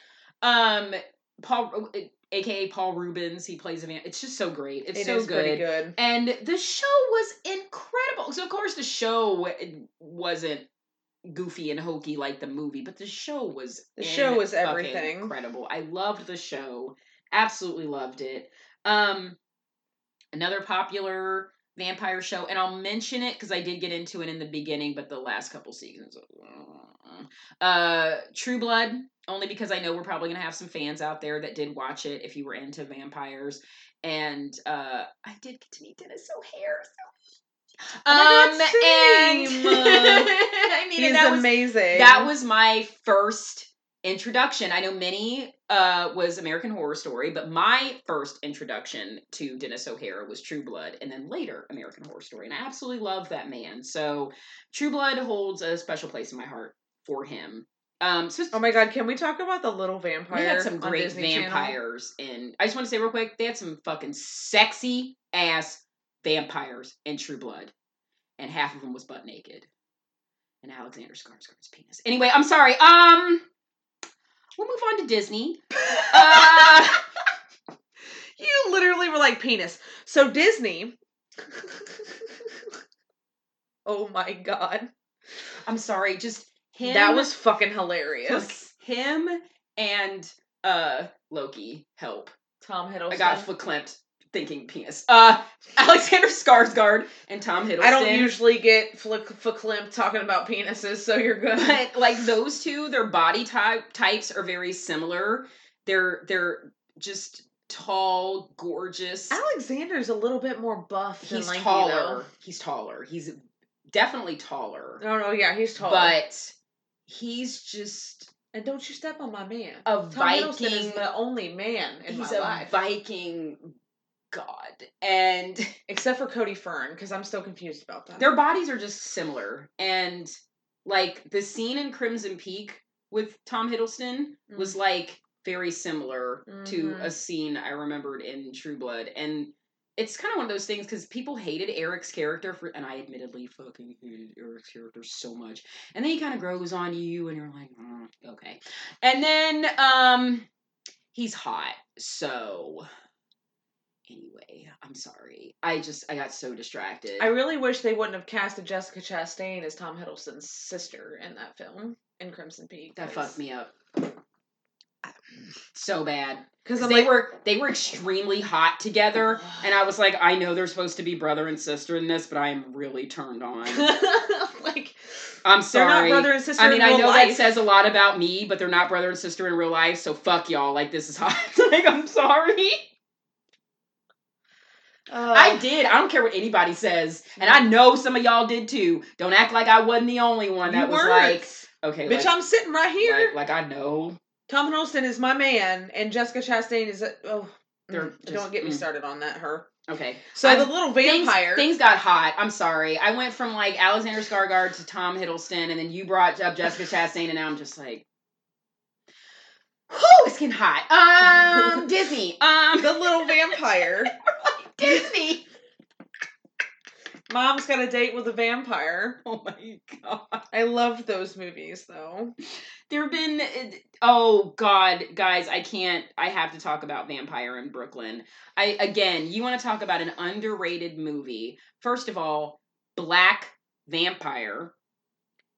Um, Paul, aka Paul Reubens, he plays a man. It's just so great. It's It so is good. pretty good. And the show was incredible. So of course the show wasn't goofy and hokey like the movie, but the show was The show was everything. incredible. I loved the show. Absolutely loved it. Um another popular vampire show and I'll mention it cuz I did get into it in the beginning, but the last couple seasons uh True Blood only because I know we're probably going to have some fans out there that did watch it if you were into vampires and uh I did get to meet Denis O'Hare. So. Oh um and. I mean that was amazing. that was my first introduction. I know many uh was American Horror Story, but my first introduction to Denis O'Hare was True Blood and then later American Horror Story. And I absolutely love that man. So True Blood holds a special place in my heart for him. Um so Oh my god, can we talk about the little vampire? we had some great Disney Channel? vampires and I just want to say real quick, they had some fucking sexy ass vampires in True Blood. And half of them was butt naked. And Alexander Skarsgård's penis. Anyway, I'm sorry. Um we'll move on to Disney. Uh You literally were like penis. So Disney. oh my god. I'm sorry, just him That was fucking hilarious. look, him and uh Loki help. Tom Hiddleston. I got verklempt thinking penis. Uh Alexander Skarsgård and Tom Hiddleston. I don't usually get flick verklempt talking about penises, so you're good. but like those two their body type types are very similar they're they're just tall gorgeous Alexander's a little bit more buff than he's Lanky, taller he's taller he's definitely taller. No, no, yeah, he's taller. but he's just and don't you step on my man. a Tom Hiddleston is the only man in he's my a life, viking god and except for Cody Fern, because I'm still confused about that. their bodies are just similar and like the scene in crimson peak with tom hiddleston Mm. was like very similar to Mhm. a scene I remembered in True Blood, and it's kind of one of those things because people hated Eric's character for, and I admittedly fucking hated Eric's character so much, and then he kind of grows on you, and you're like, "Mm, okay, and then um. he's hot. So anyway, I'm sorry. I just I got so distracted. I really wish they wouldn't have casted Jessica Chastain as Tom Hiddleston's sister in that film in Crimson Peak. that fucked me up so bad because they were they were extremely hot together, and I was like, I know they're supposed to be brother and sister in this, but I am really turned on. like I'm they're not sorry. brother and sister. I mean, in I know life. that says a lot about me, but they're not brother and sister in real life, so fuck y'all. Like this is hot. like I'm sorry. Uh, I did. I don't care what anybody says, and I know some of y'all did too. Don't act like I wasn't the only one that was weren't. like, okay, bitch, like, I'm sitting right here. like, like I know. Tom Hiddleston is my man, and Jessica Chastain is. A, oh, mm, just- don't get me mm. started on that. Her. Okay, So I'm- the little vampire. things got hot. I'm sorry. I went from like Alexander Skarsgård to Tom Hiddleston, and then you brought up Jessica Chastain, and now I'm just like, whew, it's getting hot. Um, Disney. Um, the little vampire. Disney. Mom's got a date with a vampire. Oh my god. I loved those movies though. There have been eh, oh god, guys, I can't I have to talk about Vampire in Brooklyn. I again, you want to talk about an underrated movie. First of all, Black Vampire.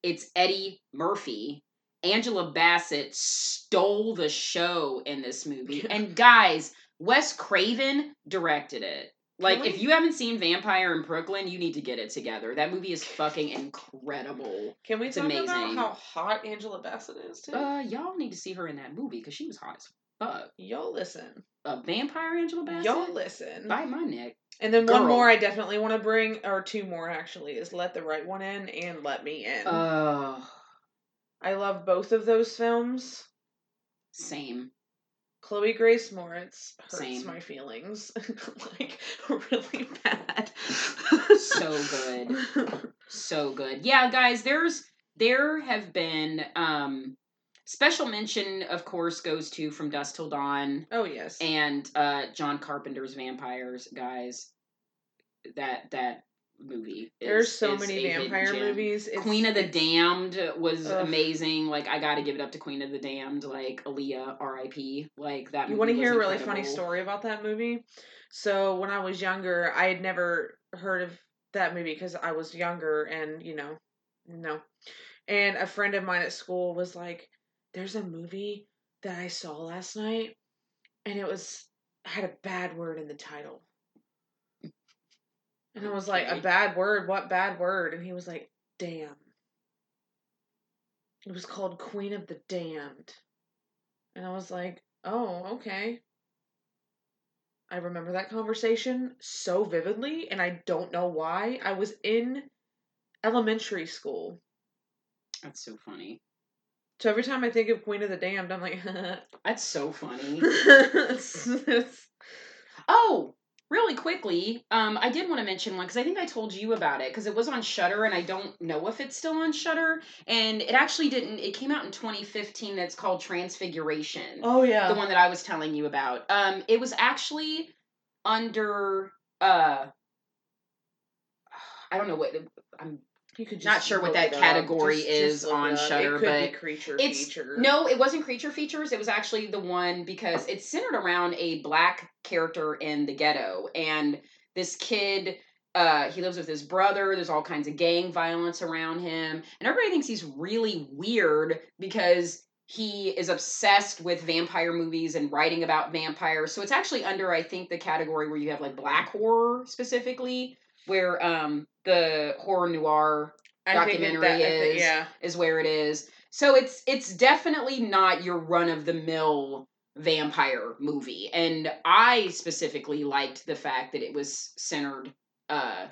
It's Eddie Murphy. Angela Bassett stole the show in this movie. And guys, Wes Craven directed it. Like, Really? if you haven't seen Vampire in Brooklyn, you need to get it together. That movie is fucking incredible. Can we It's talk about amazing. how hot Angela Bassett is too? Uh, y'all need to see her in that movie because she was hot as fuck. Y'all listen. A vampire Angela Bassett? Y'all listen. Bite my neck. And then one more I definitely want to bring, or two more actually, is Let the Right One In and Let Me In. Uh, I love both of those films. same. Chloe Grace Moretz hurts Same. my feelings like really bad. So good. So good. Yeah, guys, there's there have been um special mention of course goes to From Dusk Till Dawn Oh yes. and uh John Carpenter's Vampires, guys. That that movie. There's so is many vampire movies. It's, Queen of the Damned was Ugh. amazing. Like I got to give it up to Queen of the Damned. Like Aaliyah, R.I.P. Like that. You want to hear a really funny story about that movie? So when I was younger, I had never heard of that movie because I was younger and you know, no. And a friend of mine at school was like, "There's a movie that I saw last night, and it was had a bad word in the title." And I was like, "A bad word? What bad word?" And he was like, "Damn." It was called Queen of the Damned. And I was like, "Oh, okay." I remember that conversation so vividly, and I don't know why. I was in elementary school. That's so funny. So every time I think of Queen of the Damned, I'm like, That's so funny. it's, it's- oh, really quickly, um, I did want to mention one because I think I told you about it because it was on Shudder and I don't know if it's still on Shudder. And it actually didn't. It came out in 2015. That's called Transfiguration. oh yeah. the one that I was telling you about. Um, it was actually under uh, I don't know what I'm not sure what that category Just- is just on it up. Shudder, It could be but creature it's feature. no, it wasn't creature features. It was actually the one because it's centered around a black character in the ghetto, and this kid. Uh, he lives with his brother. There's all kinds of gang violence around him, and everybody thinks he's really weird because he is obsessed with vampire movies and writing about vampires. So it's actually under, I think, the category where you have like black horror specifically, where um the horror noir I think it- documentary that- I think- is- yeah. is where it is. So it's it's definitely not your run of the mill vampire movie. And I specifically liked the fact that it was centered uh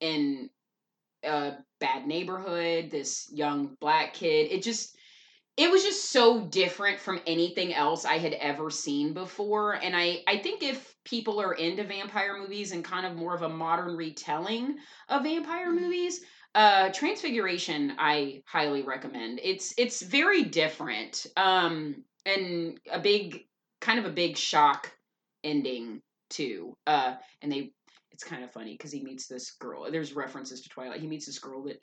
in a bad neighborhood, this young black kid. It just it was just so different from anything else I had ever seen before. And I, I think if people are into vampire movies and kind of more of a modern retelling of vampire movies, uh transfiguration i highly recommend it's it's very different um and a big kind of a big shock ending too uh and they it's kind of funny because he meets this girl there's references to twilight he meets this girl that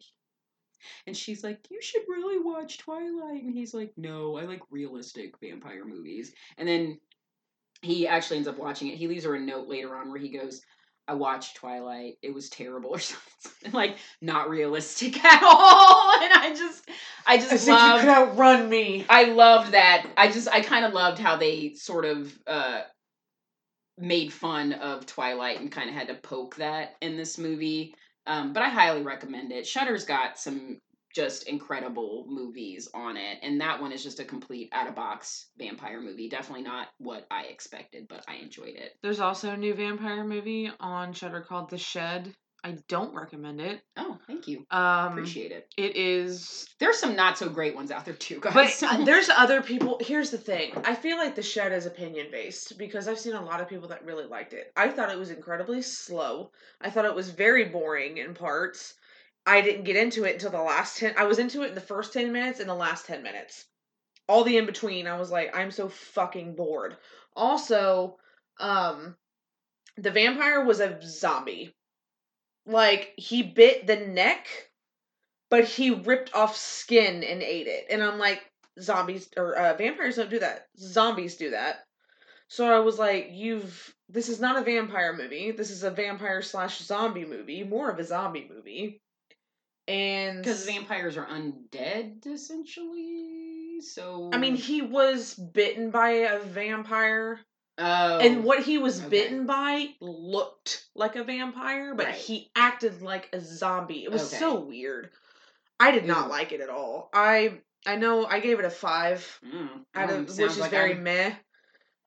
And she's like, "You should really watch Twilight." And he's like, "No, I like realistic vampire movies." And then he actually ends up watching it. He leaves her a note later on where he goes, I watched Twilight. It was terrible or something. like not realistic at all. And I just I just I said you could outrun me. I loved that. I just I kind of loved how they sort of uh made fun of Twilight and kind of had to poke that in this movie. Um, but I highly recommend it. Shudder's got some just incredible movies on it, and that one is just a complete out of box vampire movie. Definitely not what I expected, but I enjoyed it. There's also a new vampire movie on Shudder called The Shed. I don't recommend it. Oh, thank you. Um, Appreciate it. it is There's some not so great ones out there too, guys. But there's other people. Here's the thing. I feel like the shed is opinion based because I've seen a lot of people that really liked it. I thought it was incredibly slow. I thought it was very boring in parts. I didn't get into it until the last 10. I was into it in the first 10 minutes and the last 10 minutes. All the in between, I was like, I'm so fucking bored. Also, um, the vampire was a zombie. Like, he bit the neck but he ripped off skin and ate it. And I'm like, zombies or uh, vampires don't do that. Zombies do that. So I was like, you've this is not a vampire movie. This is a vampire slash zombie movie, more of a zombie movie. And because vampires are undead essentially. So I mean, he was bitten by a vampire, oh, and what he was okay. bitten by looked like a vampire, but Right. he acted like a zombie. It was Okay. so weird. I did not like it at all. I I know I gave it a five Mm, out of sounds which is like very I'm- meh.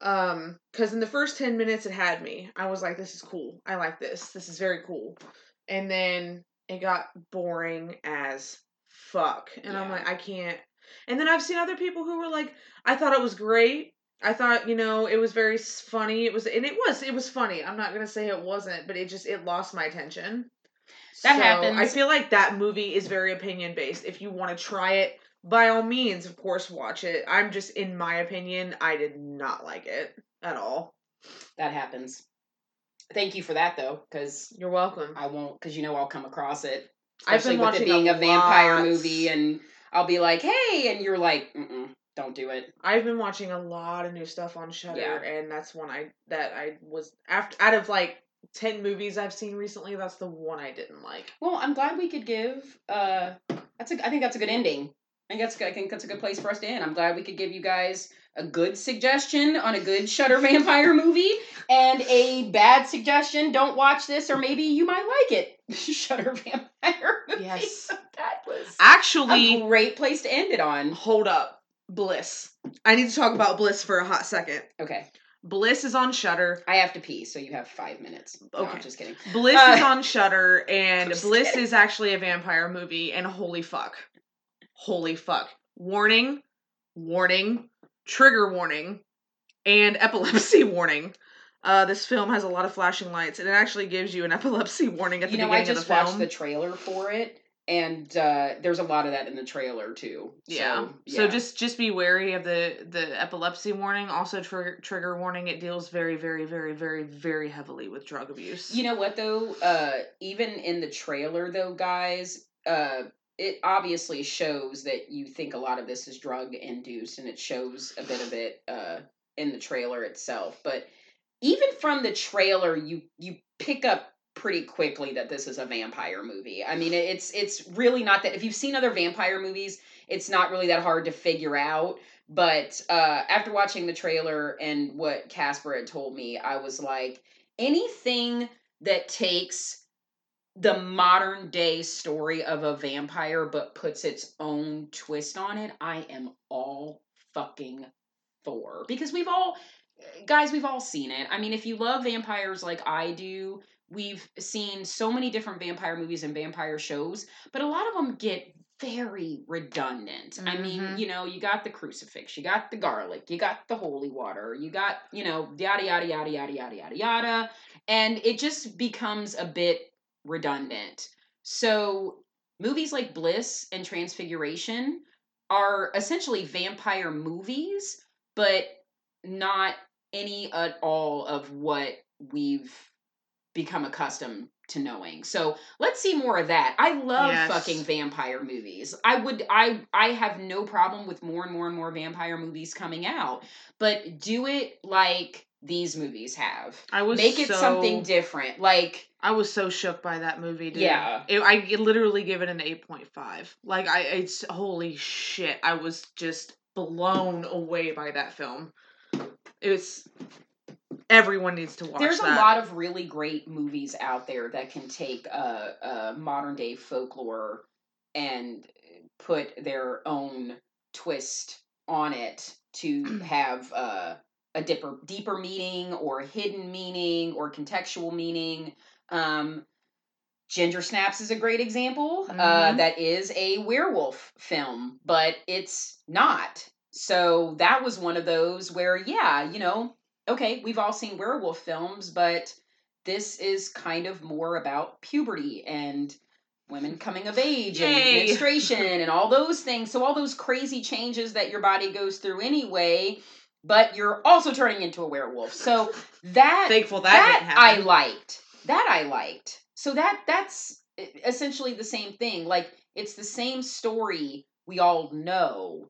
Um, because in the first ten minutes it had me. I was like, this is cool. I like this. This is very cool. And then it got boring as fuck. And I'm like, I can't. And then I've seen other people who were like, I thought it was great. I thought, you know, it was very funny. It was, and it was, it was funny. I'm not gonna say it wasn't, but it just it lost my attention. That So, happens. I feel like that movie is very opinion based. If you want to try it, by all means, of course, watch it. I'm just, in my opinion, I did not like it at all. that happens. Thank you for that though, because You're welcome. I won't, because you know I'll come across it. I've Especially been with it watching being a a, vampire movie, and I'll be like, "Hey," and you're like, Mm-mm, "Don't do it." I've been watching a lot of new stuff on Shudder, Yeah. and that's one I that I was after out of like ten movies I've seen recently. That's the one I didn't like. Well, I'm glad we could give. Uh, that's a. I think that's a good ending. I think that's. I think that's a good place for us to end. I'm glad we could give you guys a good suggestion on a good Shudder vampire movie and a bad suggestion. Don't watch this, or maybe you might like it. Shudder vampire movie. Yes. that was Actually, a great place to end it on. hold up, Bliss. I need to talk about Bliss for a hot second. Okay, Bliss is on Shudder. I have to pee, so you have five minutes. No, Okay. I'm just kidding. Bliss Uh, is on Shudder, and Bliss kidding. is actually a vampire movie. And holy fuck, holy fuck! Warning, warning, trigger warning, and epilepsy warning. Uh, this film has a lot of flashing lights, and it actually gives you an epilepsy warning at the You know, I beginning just of the watched the trailer for it, and uh, there's a lot of that in the trailer too. yeah. So, So just just be wary of the the epilepsy warning. Also trigger trigger warning. It deals very very very very very heavily with drug abuse. You know what though? Uh, even in the trailer though, guys, uh, it obviously shows that you think a lot of this is drug induced, and it shows a bit of it uh, in the trailer itself. But even from the trailer, you you pick up pretty quickly that this is a vampire movie. I mean, it's it's really not that. If you've seen other vampire movies, it's not really that hard to figure out. But uh, after watching the trailer and what Casper had told me, I was like, anything that takes the modern day story of a vampire but puts its own twist on it, I am all fucking for. Because we've all, guys, we've all seen it. I mean, if you love vampires like I do, we've seen so many different vampire movies and vampire shows, but a lot of them get very redundant. I mean, Mhm. you know, you got the crucifix, you got the garlic, you got the holy water, you got, you know, yada yada yada yada yada yada yada, and it just becomes a bit redundant. So, movies like Bliss and Transfiguration are essentially vampire movies, but not any at all of what we've become accustomed to knowing. So let's see more of that. I love Yes. fucking vampire movies. I would I I have no problem with more and more and more vampire movies coming out, but do it like these movies have. I was Make it so, something different. Like I was so shook by that movie, dude. Yeah. It, I literally give it an 8.5. Like I it's holy shit. I was just blown away by that film. It was everyone needs to watch there's that. a lot of really great movies out there that can take a, a modern day folklore and put their own twist on it to have uh, a deeper deeper meaning or hidden meaning or contextual meaning um, Ginger Snaps is a great example. Uh, Mhm. that is a werewolf film, but it's not. So that was one of those where, yeah, you know, okay, we've all seen werewolf films, but this is kind of more about puberty and women coming of age and menstruation and all those things. So all those crazy changes that your body goes through anyway, but you're also turning into a werewolf. So that Thankful that, that I liked. That I liked. So that that's essentially the same thing. Like it's the same story we all know,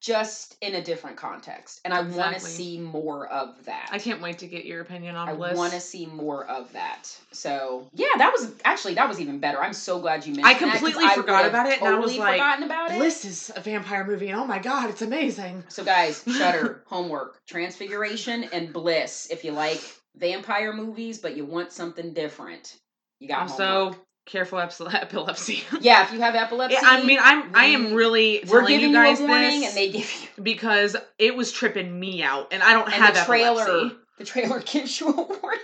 just in a different context. And I want to see more of that. I can't wait to get your opinion on I Bliss. want to see more of that. So yeah, that was actually that was even better. I'm so glad you mentioned. It. I completely I forgot would've about it, and I was Totally like, forgotten about it. Bliss is a vampire movie, and oh my god, it's amazing. So guys, Shudder homework: Transfiguration and Bliss. If you like vampire movies, but you want something different, you got Also, homework. Careful epilepsy. Yeah, if you have epilepsy, Yeah, I mean, I'm I am really we're telling giving you guys a warning, this and they give you because it was tripping me out, and I don't and have the trailer. epilepsy. The trailer gives you a warning.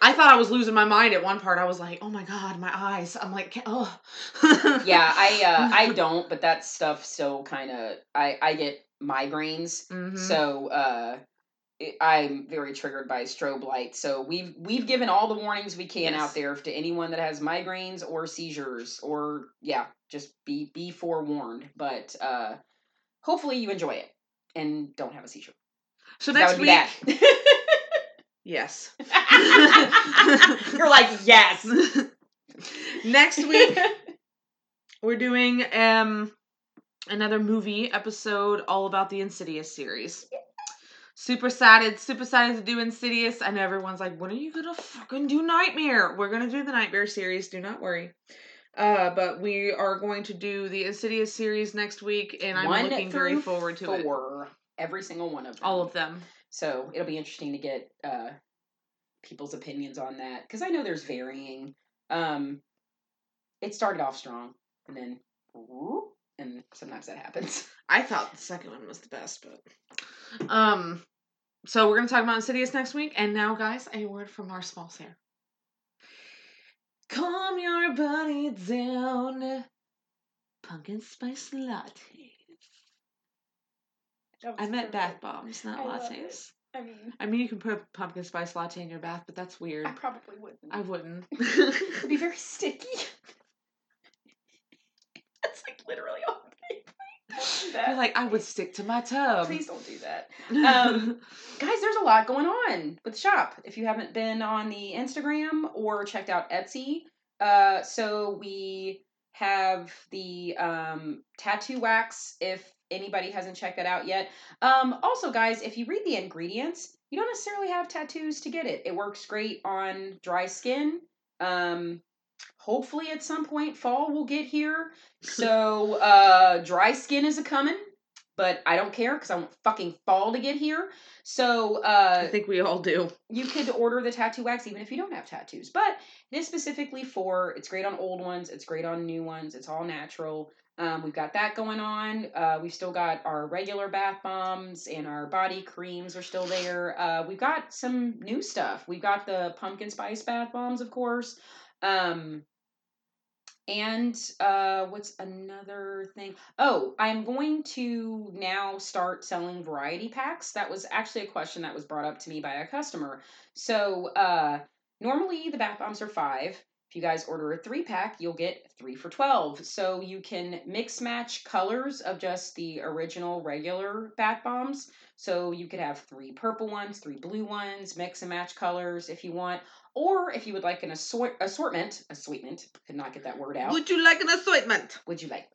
I thought I was losing my mind at one part. I was like, "Oh my god, my eyes!" I'm like, "Oh." yeah, I uh, I don't, but that stuff still kind of I I get migraines. Mhm. So uh, I'm very triggered by strobe light. So we've we've given all the warnings we can Yes. out there to anyone that has migraines or seizures or yeah, just be be forewarned. But uh, hopefully you enjoy it and don't have a seizure. So next that week, yes. You're like yes. next week we're doing um another movie episode all about the Insidious series. Super excited, super excited to do Insidious. I know everyone's like, when are you gonna fucking do Nightmare? We're gonna do the Nightmare series, do not worry. Uh, but we are going to do the Insidious series next week, and I'm One looking very forward to it. four, every single one of them. All of them. So it'll be interesting to get uh, people's opinions on that because I know there's varying. Um, it started off strong and then, whoop, and sometimes that happens. I thought the second one was the best, but um so we're gonna talk about Insidious next week. And now guys, a word from our sponsor. Calm your body down. Pumpkin spice lattes. I meant bath bombs, not I lattes. I mean, I mean you can put a pumpkin spice latte in your bath, but that's weird. I probably wouldn't. I wouldn't. It'd be very sticky. That's like literally all. You're like, I would stick to my tub. Please don't do that. Um, guys, there's a lot going on with the shop. If you haven't been on the Instagram or checked out Etsy, uh, so we have the um, tattoo wax. If anybody hasn't checked that out yet, um, also, guys, if you read the ingredients, you don't necessarily have tattoos to get it. It works great on dry skin. Um, hopefully, at some point, fall will get here. So, uh, dry skin is a coming but I don't care because I want fucking fall to get here. So uh, I think we all do. you could order the tattoo wax even if you don't have tattoos. But it is specifically for. It's great on old ones. It's great on new ones. It's all natural. Um, we've got that going on. Uh, we've still got our regular bath bombs and our body creams are still there. Uh, we've got some new stuff. We've got the pumpkin spice bath bombs, of course. Um, and uh, what's another thing? Oh, I'm going to now start selling variety packs. That was actually a question that was brought up to me by a customer. So uh, normally the bath bombs are five. If you guys order a three pack, you'll get three for 12. So you can mix match colors of just the original regular bath bombs. So you could have three purple ones, three blue ones, mix and match colors if you want. Or if you would like an assort- assortment, assortment, could not get that word out. Would you like an assortment? Would you like?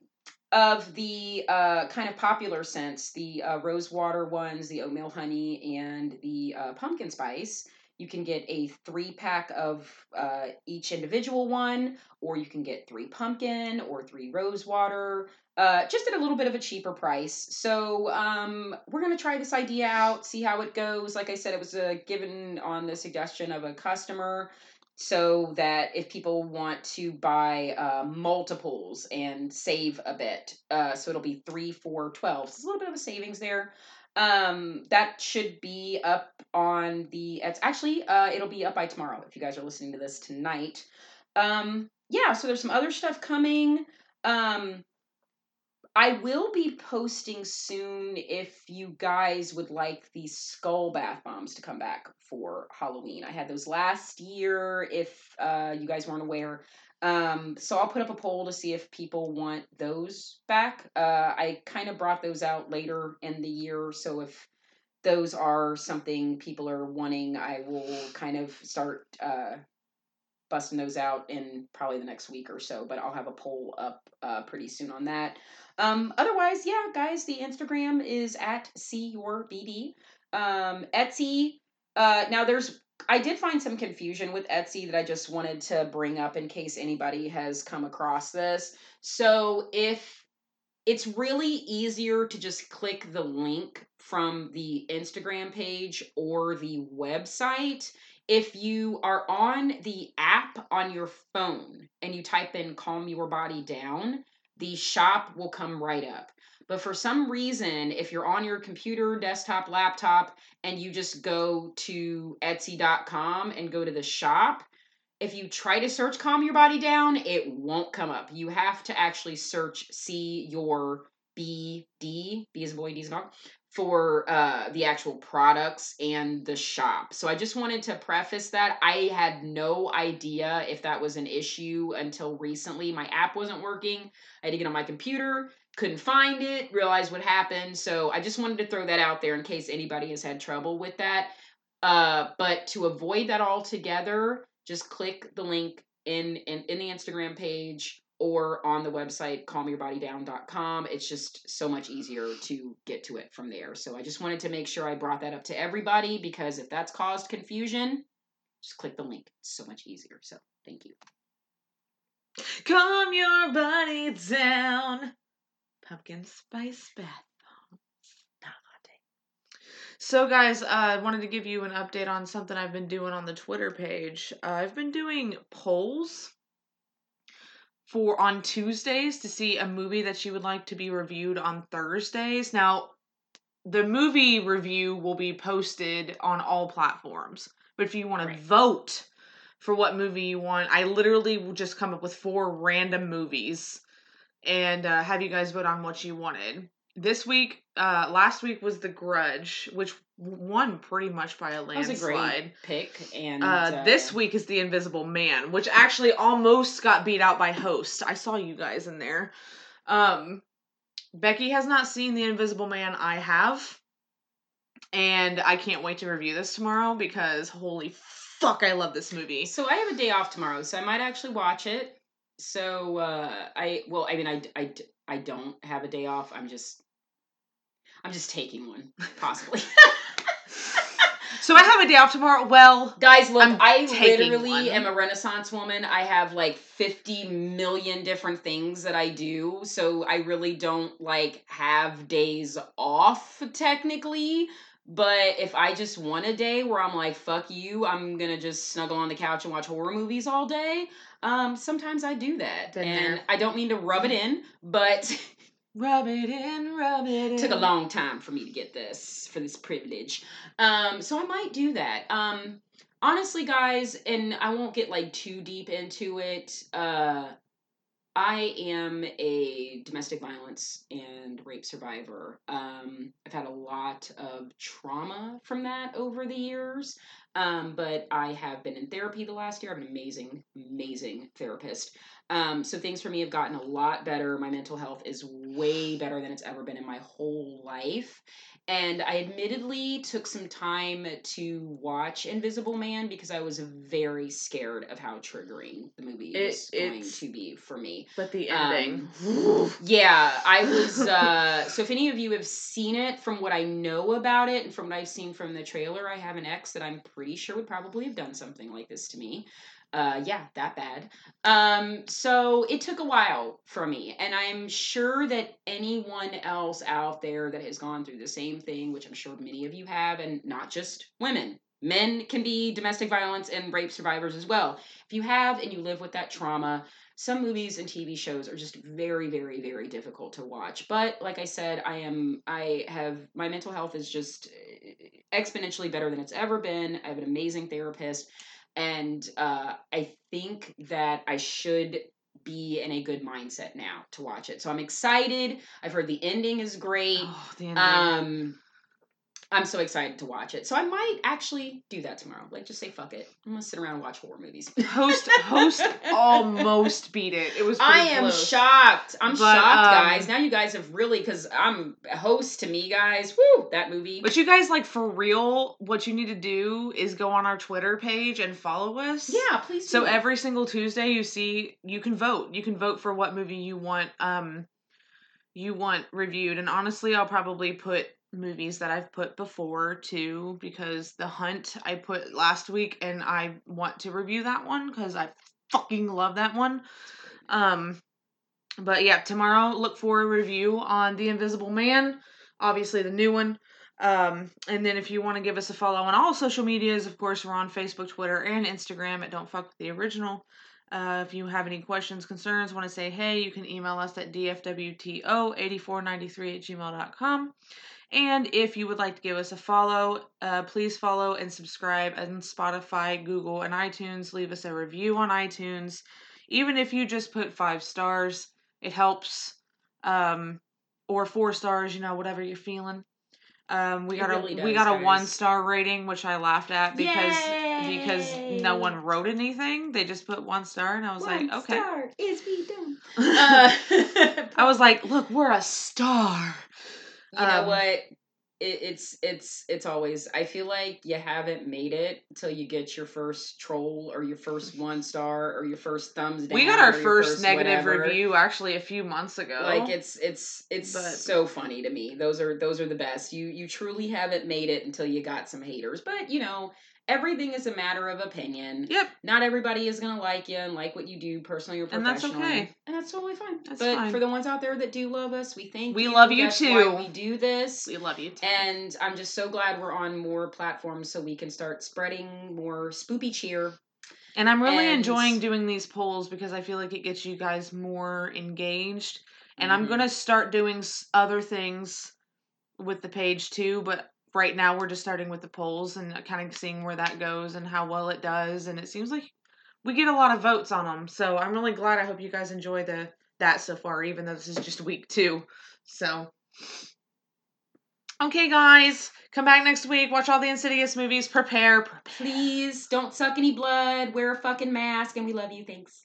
Of the uh, kind of popular scents, the uh, rose water ones, the oatmeal honey, and the uh, pumpkin spice, you can get a three pack of uh, each individual one, or you can get three pumpkin or three rose water, uh, just at a little bit of a cheaper price. So um, we're gonna try this idea out, see how it goes. Like I said, it was uh, given on the suggestion of a customer so that if people want to buy uh, multiples and save a bit uh, so it'll be 3 4 12 so it's a little bit of a savings there um that should be up on the it's actually uh it'll be up by tomorrow if you guys are listening to this tonight um yeah so there's some other stuff coming um I will be posting soon if you guys would like these skull bath bombs to come back for Halloween. I had those last year if uh, you guys weren't aware. Um, so I'll put up a poll to see if people want those back. Uh, I kind of brought those out later in the year, so if those are something people are wanting, I will kind of start uh, busting those out in probably the next week or so. But I'll have a poll up uh, pretty soon on that. Um, otherwise, yeah, guys, the Instagram is at see your BD. Um, Etsy. Uh, now there's I did find some confusion with Etsy that I just wanted to bring up in case anybody has come across this. So if it's really easier to just click the link from the Instagram page or the website. If you are on the app on your phone and you type in Calm Your Body Down, the shop will come right up. But for some reason, if you're on your computer, desktop, laptop, and you just go to Etsy.com and go to the shop, if you try to search Calm Your Body Down, it won't come up. You have to actually search See Your BD, B a boy, D a dog, for uh, the actual products and the shop. So I just wanted to preface that. I had no idea if that was an issue until recently. My app wasn't working. I had to get on my computer, couldn't find it, realized what happened. So I just wanted to throw that out there in case anybody has had trouble with that. Uh, but to avoid that altogether, just click the link in, in, in the Instagram page or on the website calmyourbodydown.com. It's just so much easier to get to it from there. So I just wanted to make sure I brought that up to everybody because if that's caused confusion, just click the link. It's so much easier. So thank you. Calm your body down. Pumpkin spice bath bombs. Not a latte. So, guys, uh, I wanted to give you an update on something I've been doing on the Twitter page. Uh, I've been doing polls for on Tuesdays to see a movie that you would like to be reviewed on Thursdays. Now, the movie review will be posted on all platforms. But if you want Right. to vote for what movie you want, I literally will just come up with four random movies and uh, have you guys vote on what you wanted. This week, uh, last week was The Grudge, which won pretty much by a That was a landslide. great pick. And Uh, uh, this week is The Invisible Man, which actually almost got beat out by Host. I saw you guys in there. Um, Becky has not seen The Invisible Man. I have. And I can't wait to review this tomorrow because holy fuck, I love this movie. So I have a day off tomorrow, so I might actually watch it. So uh, I well, I mean, I, I, I don't have a day off. I'm just I'm just taking one, possibly. So I have a day off tomorrow. Well, Guys, look, I'm I literally one. am a Renaissance woman. I have like 50 million different things that I do. So I really don't like have days off technically. But if I just want a day where I'm like, fuck you, I'm gonna just snuggle on the couch and watch horror movies all day, um, sometimes I do that. Been and there. I don't mean to rub it in, but rub it in, rub it in. took a long time for me to get this for this privilege um so i might do that um honestly guys and i won't get like too deep into it uh i am a domestic violence and rape survivor um i've had a lot of trauma from that over the years Um, but I have been in therapy the last year. I have an amazing, amazing therapist. Um, so things for me have gotten a lot better. My mental health is way better than it's ever been in my whole life. And I admittedly took some time to watch Invisible Man because I was very scared of how triggering the movie It- is going to be for me. But the ending. Yeah, I was. Uh, so if any of you have seen it, from what I know about it and from what I've seen from the trailer, I have an ex that I'm pretty sure would probably have done something like this to me. Uh, yeah, that bad. Um, so it took a while for me, and I'm sure that anyone else out there that has gone through the same thing, which I'm sure many of you have, and not just women. Men can be domestic violence and rape survivors as well. If you have and you live with that trauma, some movies and TV shows are just very, very, very difficult to watch. But like I said, I am, I have, my mental health is just uh, exponentially better than it's ever been. I have an amazing therapist. And uh, I think that I should be in a good mindset now to watch it. So I'm excited. I've heard the ending is great. Oh, the ending. Um, I'm so excited to watch it. So I might actually do that tomorrow. Like, just say fuck it. I'm gonna sit around and watch horror movies. host host almost beat it. It was. I am close. shocked. I'm But, shocked, um, guys. Now you guys have really because I'm host to me, guys. Woo, that movie. But you guys, like for real, what you need to do is go on our Twitter page and follow us. yeah, please. So do. every single Tuesday you see you can vote. You can vote for what movie you want um you want reviewed. And honestly, I'll probably put movies that I've put before too because The Hunt I put last week and I want to review that one cuz I fucking love that one. Um but yeah, tomorrow look for a review on The Invisible Man, obviously the new one. Um, and then if you want to give us a follow on all social medias, of course, we're on Facebook, Twitter, and Instagram at Don't Fuck with the Original. Uh, if you have any questions, concerns, want to say hey, you can email us at dfwto8493 at gmail.com. And if you would like to give us a follow, uh, please follow and subscribe on Spotify, Google, and iTunes. Leave us a review on iTunes. Even if you just put five stars, it helps. Um, or four stars, you know, whatever you're feeling. Um, we It got really a we got a one star rating, which I laughed at because because no one wrote anything. They just put one star, and I was like, okay. star is we done. I Uh, was like, look, we're a star. You know um, what? It, it's it's it's always. I feel like you haven't made it until you get your first troll or your first one star or your first thumbs down. We got our your first negative whatever. review actually a few months ago. Like it's it's it's But- so funny to me. Those are those are the best. You you truly haven't made it until you got some haters. But you know, everything is a matter of opinion. Yep. Not everybody is gonna like you and like what you do personally or professionally. And that's okay. And that's totally fine. That's but fine. for the ones out there that do love us, we thank We you. love you That's too. Why we do this. we love you. Too. And I'm just so glad we're on more platforms so we can start spreading more spoopy cheer. And I'm really And- enjoying doing these polls because I feel like it gets you guys more engaged. And I'm Mhm. going to start doing other things with the page too, but right now we're just starting with the polls and uh, kind of seeing where that goes and how well it does and it seems like we get a lot of votes on them. So I'm really glad. I hope you guys enjoy the that so far even though this is just week 2. So Okay, guys, come back next week. Watch all the Insidious movies. Prepare, prepare. Please don't suck any blood. Wear a fucking mask, and we love you. Thanks.